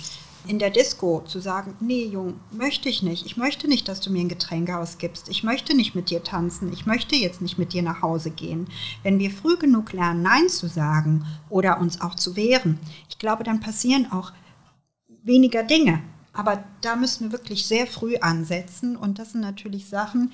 in der Disco zu sagen, nee, Jung, möchte ich nicht. Ich möchte nicht, dass du mir ein Getränk ausgibst. Ich möchte nicht mit dir tanzen. Ich möchte jetzt nicht mit dir nach Hause gehen. Wenn wir früh genug lernen, Nein zu sagen oder uns auch zu wehren, ich glaube, dann passieren auch weniger Dinge. Aber da müssen wir wirklich sehr früh ansetzen. Und das sind natürlich Sachen,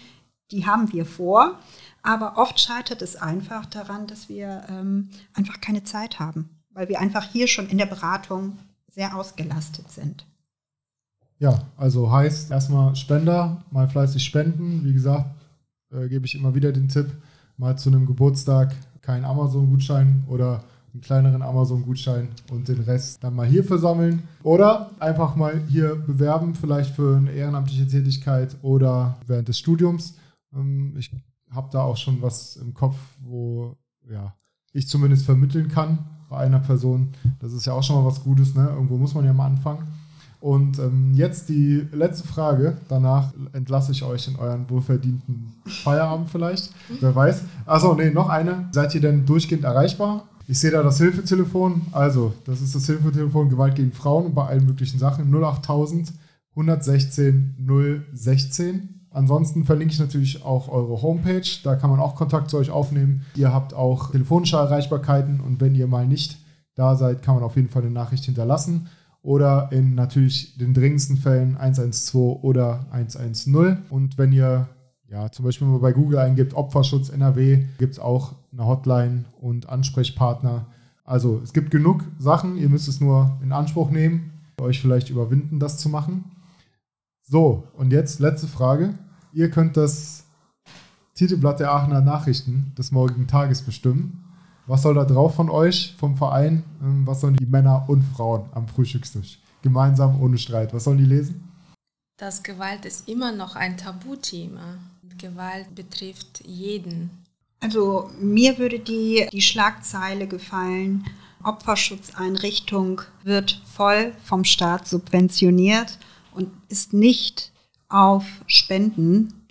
die haben wir vor. Aber oft scheitert es einfach daran, dass wir ähm, einfach keine Zeit haben, weil wir einfach hier schon in der Beratung sehr ausgelastet sind. Ja, also heißt erstmal Spender, mal fleißig spenden. Wie gesagt, äh, gebe ich immer wieder den Tipp, mal zu einem Geburtstag keinen Amazon-Gutschein oder einen kleineren Amazon-Gutschein und den Rest dann mal hier versammeln. Oder einfach mal hier bewerben, vielleicht für eine ehrenamtliche Tätigkeit oder während des Studiums. Ähm, ich habe da auch schon was im Kopf, wo ja, ich zumindest vermitteln kann bei einer Person. Das ist ja auch schon mal was Gutes. Ne? Irgendwo muss man ja mal anfangen. Und ähm, jetzt die letzte Frage. Danach entlasse ich euch in euren wohlverdienten Feierabend vielleicht. Wer weiß. Achso, nee, noch eine. Seid ihr denn durchgehend erreichbar? Ich sehe da das Hilfetelefon. Also, das ist das Hilfetelefon Gewalt gegen Frauen und bei allen möglichen Sachen. 08000 116 016. Ansonsten verlinke ich natürlich auch eure Homepage. Da kann man auch Kontakt zu euch aufnehmen. Ihr habt auch telefonische Erreichbarkeiten und wenn ihr mal nicht da seid, kann man auf jeden Fall eine Nachricht hinterlassen oder in natürlich den dringendsten Fällen 112 oder 110. Und wenn ihr ja, zum Beispiel mal bei Google eingibt, Opferschutz NRW, gibt es auch eine Hotline und Ansprechpartner. Also es gibt genug Sachen, ihr müsst es nur in Anspruch nehmen, euch vielleicht überwinden, das zu machen. So, und jetzt letzte Frage. Ihr könnt das Titelblatt der Aachener Nachrichten des morgigen Tages bestimmen. Was soll da drauf von euch, vom Verein? Ähm, was sollen die Männer und Frauen am Frühstückstisch? Gemeinsam, ohne Streit. Was sollen die lesen? Das Gewalt ist immer noch ein Tabuthema. Gewalt betrifft jeden. Also mir würde die, die Schlagzeile gefallen, Opferschutzeinrichtung wird voll vom Staat subventioniert und ist nicht auf Spenden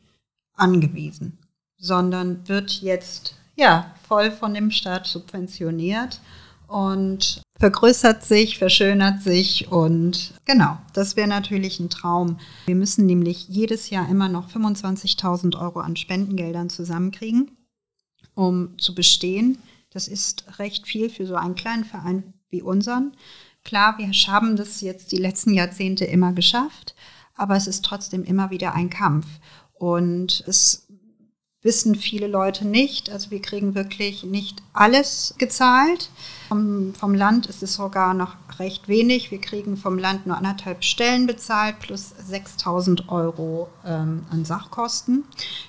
angewiesen, sondern wird jetzt ja voll von dem Staat subventioniert und vergrößert sich, verschönert sich und genau, das wäre natürlich ein Traum. Wir müssen nämlich jedes Jahr immer noch 25.000 Euro an Spendengeldern zusammenkriegen, um zu bestehen. Das ist recht viel für so einen kleinen Verein wie unseren. Klar, wir haben das jetzt die letzten Jahrzehnte immer geschafft, aber es ist trotzdem immer wieder ein Kampf. Und es wissen viele Leute nicht. Also wir kriegen wirklich nicht alles gezahlt. Vom, vom Land ist es sogar noch recht wenig. Wir kriegen vom Land nur anderthalb Stellen bezahlt plus 6000 Euro ähm, an Sachkosten.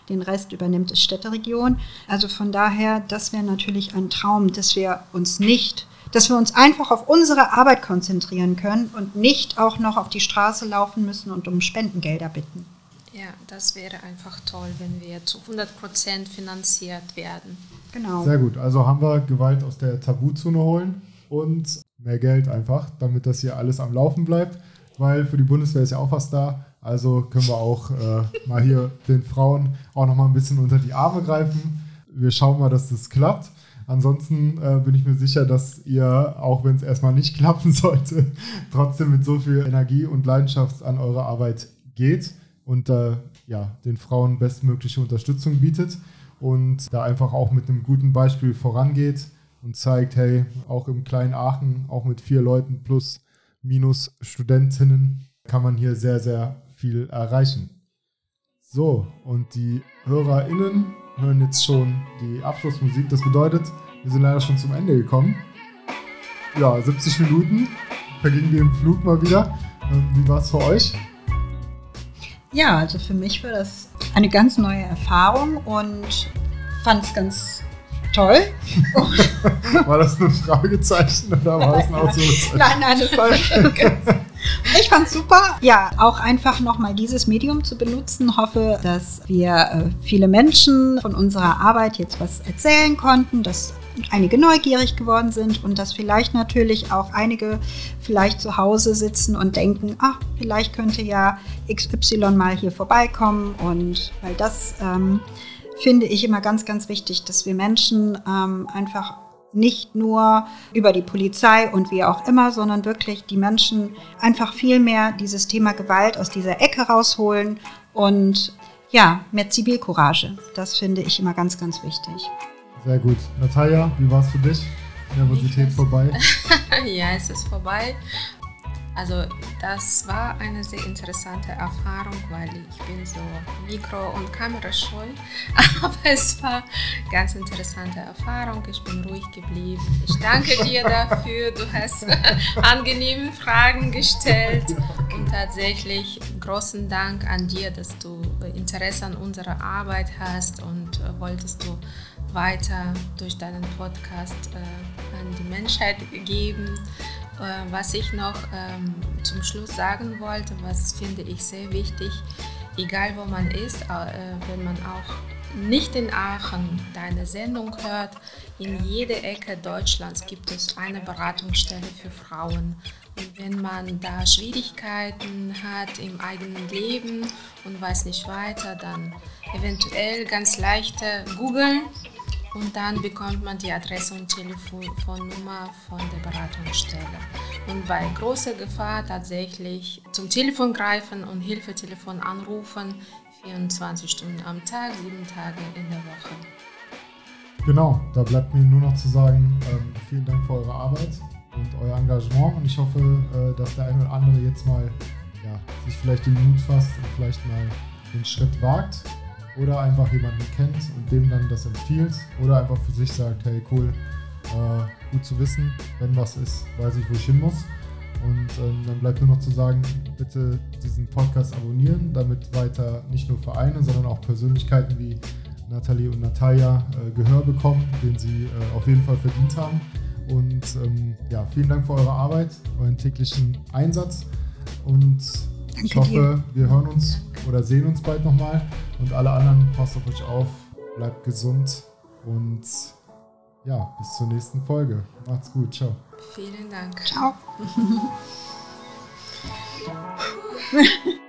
Den Rest übernimmt die Städteregion. Also von daher, das wäre natürlich ein Traum, dass wir uns nicht dass wir uns einfach auf unsere Arbeit konzentrieren können und nicht auch noch auf die Straße laufen müssen und um Spendengelder bitten. Ja, das wäre einfach toll, wenn wir zu 100 Prozent finanziert werden. Genau. Sehr gut. Also haben wir Gewalt aus der Tabuzone holen und mehr Geld einfach, damit das hier alles am Laufen bleibt, weil für die Bundeswehr ist ja auch was da. Also können wir auch äh, mal hier den Frauen auch noch mal ein bisschen unter die Arme greifen. Wir schauen mal, dass das klappt. Ansonsten äh, bin ich mir sicher, dass ihr, auch wenn es erstmal nicht [laughs] klappen sollte, trotzdem mit so viel Energie und Leidenschaft an eure Arbeit geht und äh, ja, den Frauen bestmögliche Unterstützung bietet und da einfach auch mit einem guten Beispiel vorangeht und zeigt, hey, auch im kleinen Aachen, auch mit vier Leuten plus minus Studentinnen, kann man hier sehr, sehr viel erreichen. So, und die HörerInnen hören jetzt schon die Abschlussmusik. Das bedeutet, wir sind leider schon zum Ende gekommen. Ja, 70 Minuten vergingen wir im Flug mal wieder. Ähm, wie war es für euch? Ja, also für mich war das eine ganz neue Erfahrung und fand es ganz toll. [laughs] war das ein Fragezeichen oder war es ein Ausrufezeichen? Nein, nein, das war [laughs] Ich fand es super. Ja, auch einfach nochmal dieses Medium zu benutzen. Hoffe, dass wir äh, viele Menschen von unserer Arbeit jetzt was erzählen konnten, dass einige neugierig geworden sind und dass vielleicht natürlich auch einige vielleicht zu Hause sitzen und denken, ach, vielleicht könnte ja XY mal hier vorbeikommen und weil das ähm, finde ich immer ganz, ganz wichtig, dass wir Menschen ähm, einfach nicht nur über die Polizei und wie auch immer, sondern wirklich die Menschen einfach viel mehr dieses Thema Gewalt aus dieser Ecke rausholen und ja, mehr Zivilcourage. Das finde ich immer ganz, ganz wichtig. Sehr gut. Natalia, wie war es für dich? Nervosität vorbei? [laughs] ja, es ist vorbei. Also das war eine sehr interessante Erfahrung, weil ich bin so Mikro- und Kamerascheu. [laughs] Aber es war eine ganz interessante Erfahrung. Ich bin ruhig geblieben. Ich danke dir dafür. Du hast [laughs] angenehme Fragen gestellt. Und tatsächlich großen Dank an dir, dass du Interesse an unserer Arbeit hast und wolltest du weiter durch deinen Podcast äh, an die Menschheit geben. Äh, was ich noch ähm, zum Schluss sagen wollte, was finde ich sehr wichtig, egal wo man ist, äh, wenn man auch nicht in Aachen deine Sendung hört, in jeder Ecke Deutschlands gibt es eine Beratungsstelle für Frauen. Und wenn man da Schwierigkeiten hat im eigenen Leben und weiß nicht weiter, dann eventuell ganz leichte googeln und dann bekommt man die Adresse und Telefonnummer von der Beratungsstelle. Und bei großer Gefahr tatsächlich zum Telefon greifen und Hilfetelefon anrufen, 24 Stunden am Tag, sieben Tage in der Woche. Genau, da bleibt mir nur noch zu sagen, ähm, vielen Dank für eure Arbeit und euer Engagement und ich hoffe, äh, dass der eine oder andere jetzt mal ja, sich vielleicht den Mut fasst und vielleicht mal den Schritt wagt oder einfach jemanden kennt und dem dann das empfiehlt oder einfach für sich sagt, hey cool, äh, gut zu wissen, wenn was ist, weiß ich, wo ich hin muss. Und ähm, dann bleibt nur noch zu sagen, bitte diesen Podcast abonnieren, damit weiter nicht nur Vereine, sondern auch Persönlichkeiten wie Nathalie und Natalia äh, Gehör bekommen, den sie äh, auf jeden Fall verdient haben. Und ähm, ja, vielen Dank für eure Arbeit, euren täglichen Einsatz. Und Danke ich hoffe, dir. wir hören uns oder sehen uns bald nochmal. Und alle anderen, passt auf euch auf, bleibt gesund und ja, bis zur nächsten Folge. Macht's gut, ciao. Vielen Dank. Ciao. [laughs]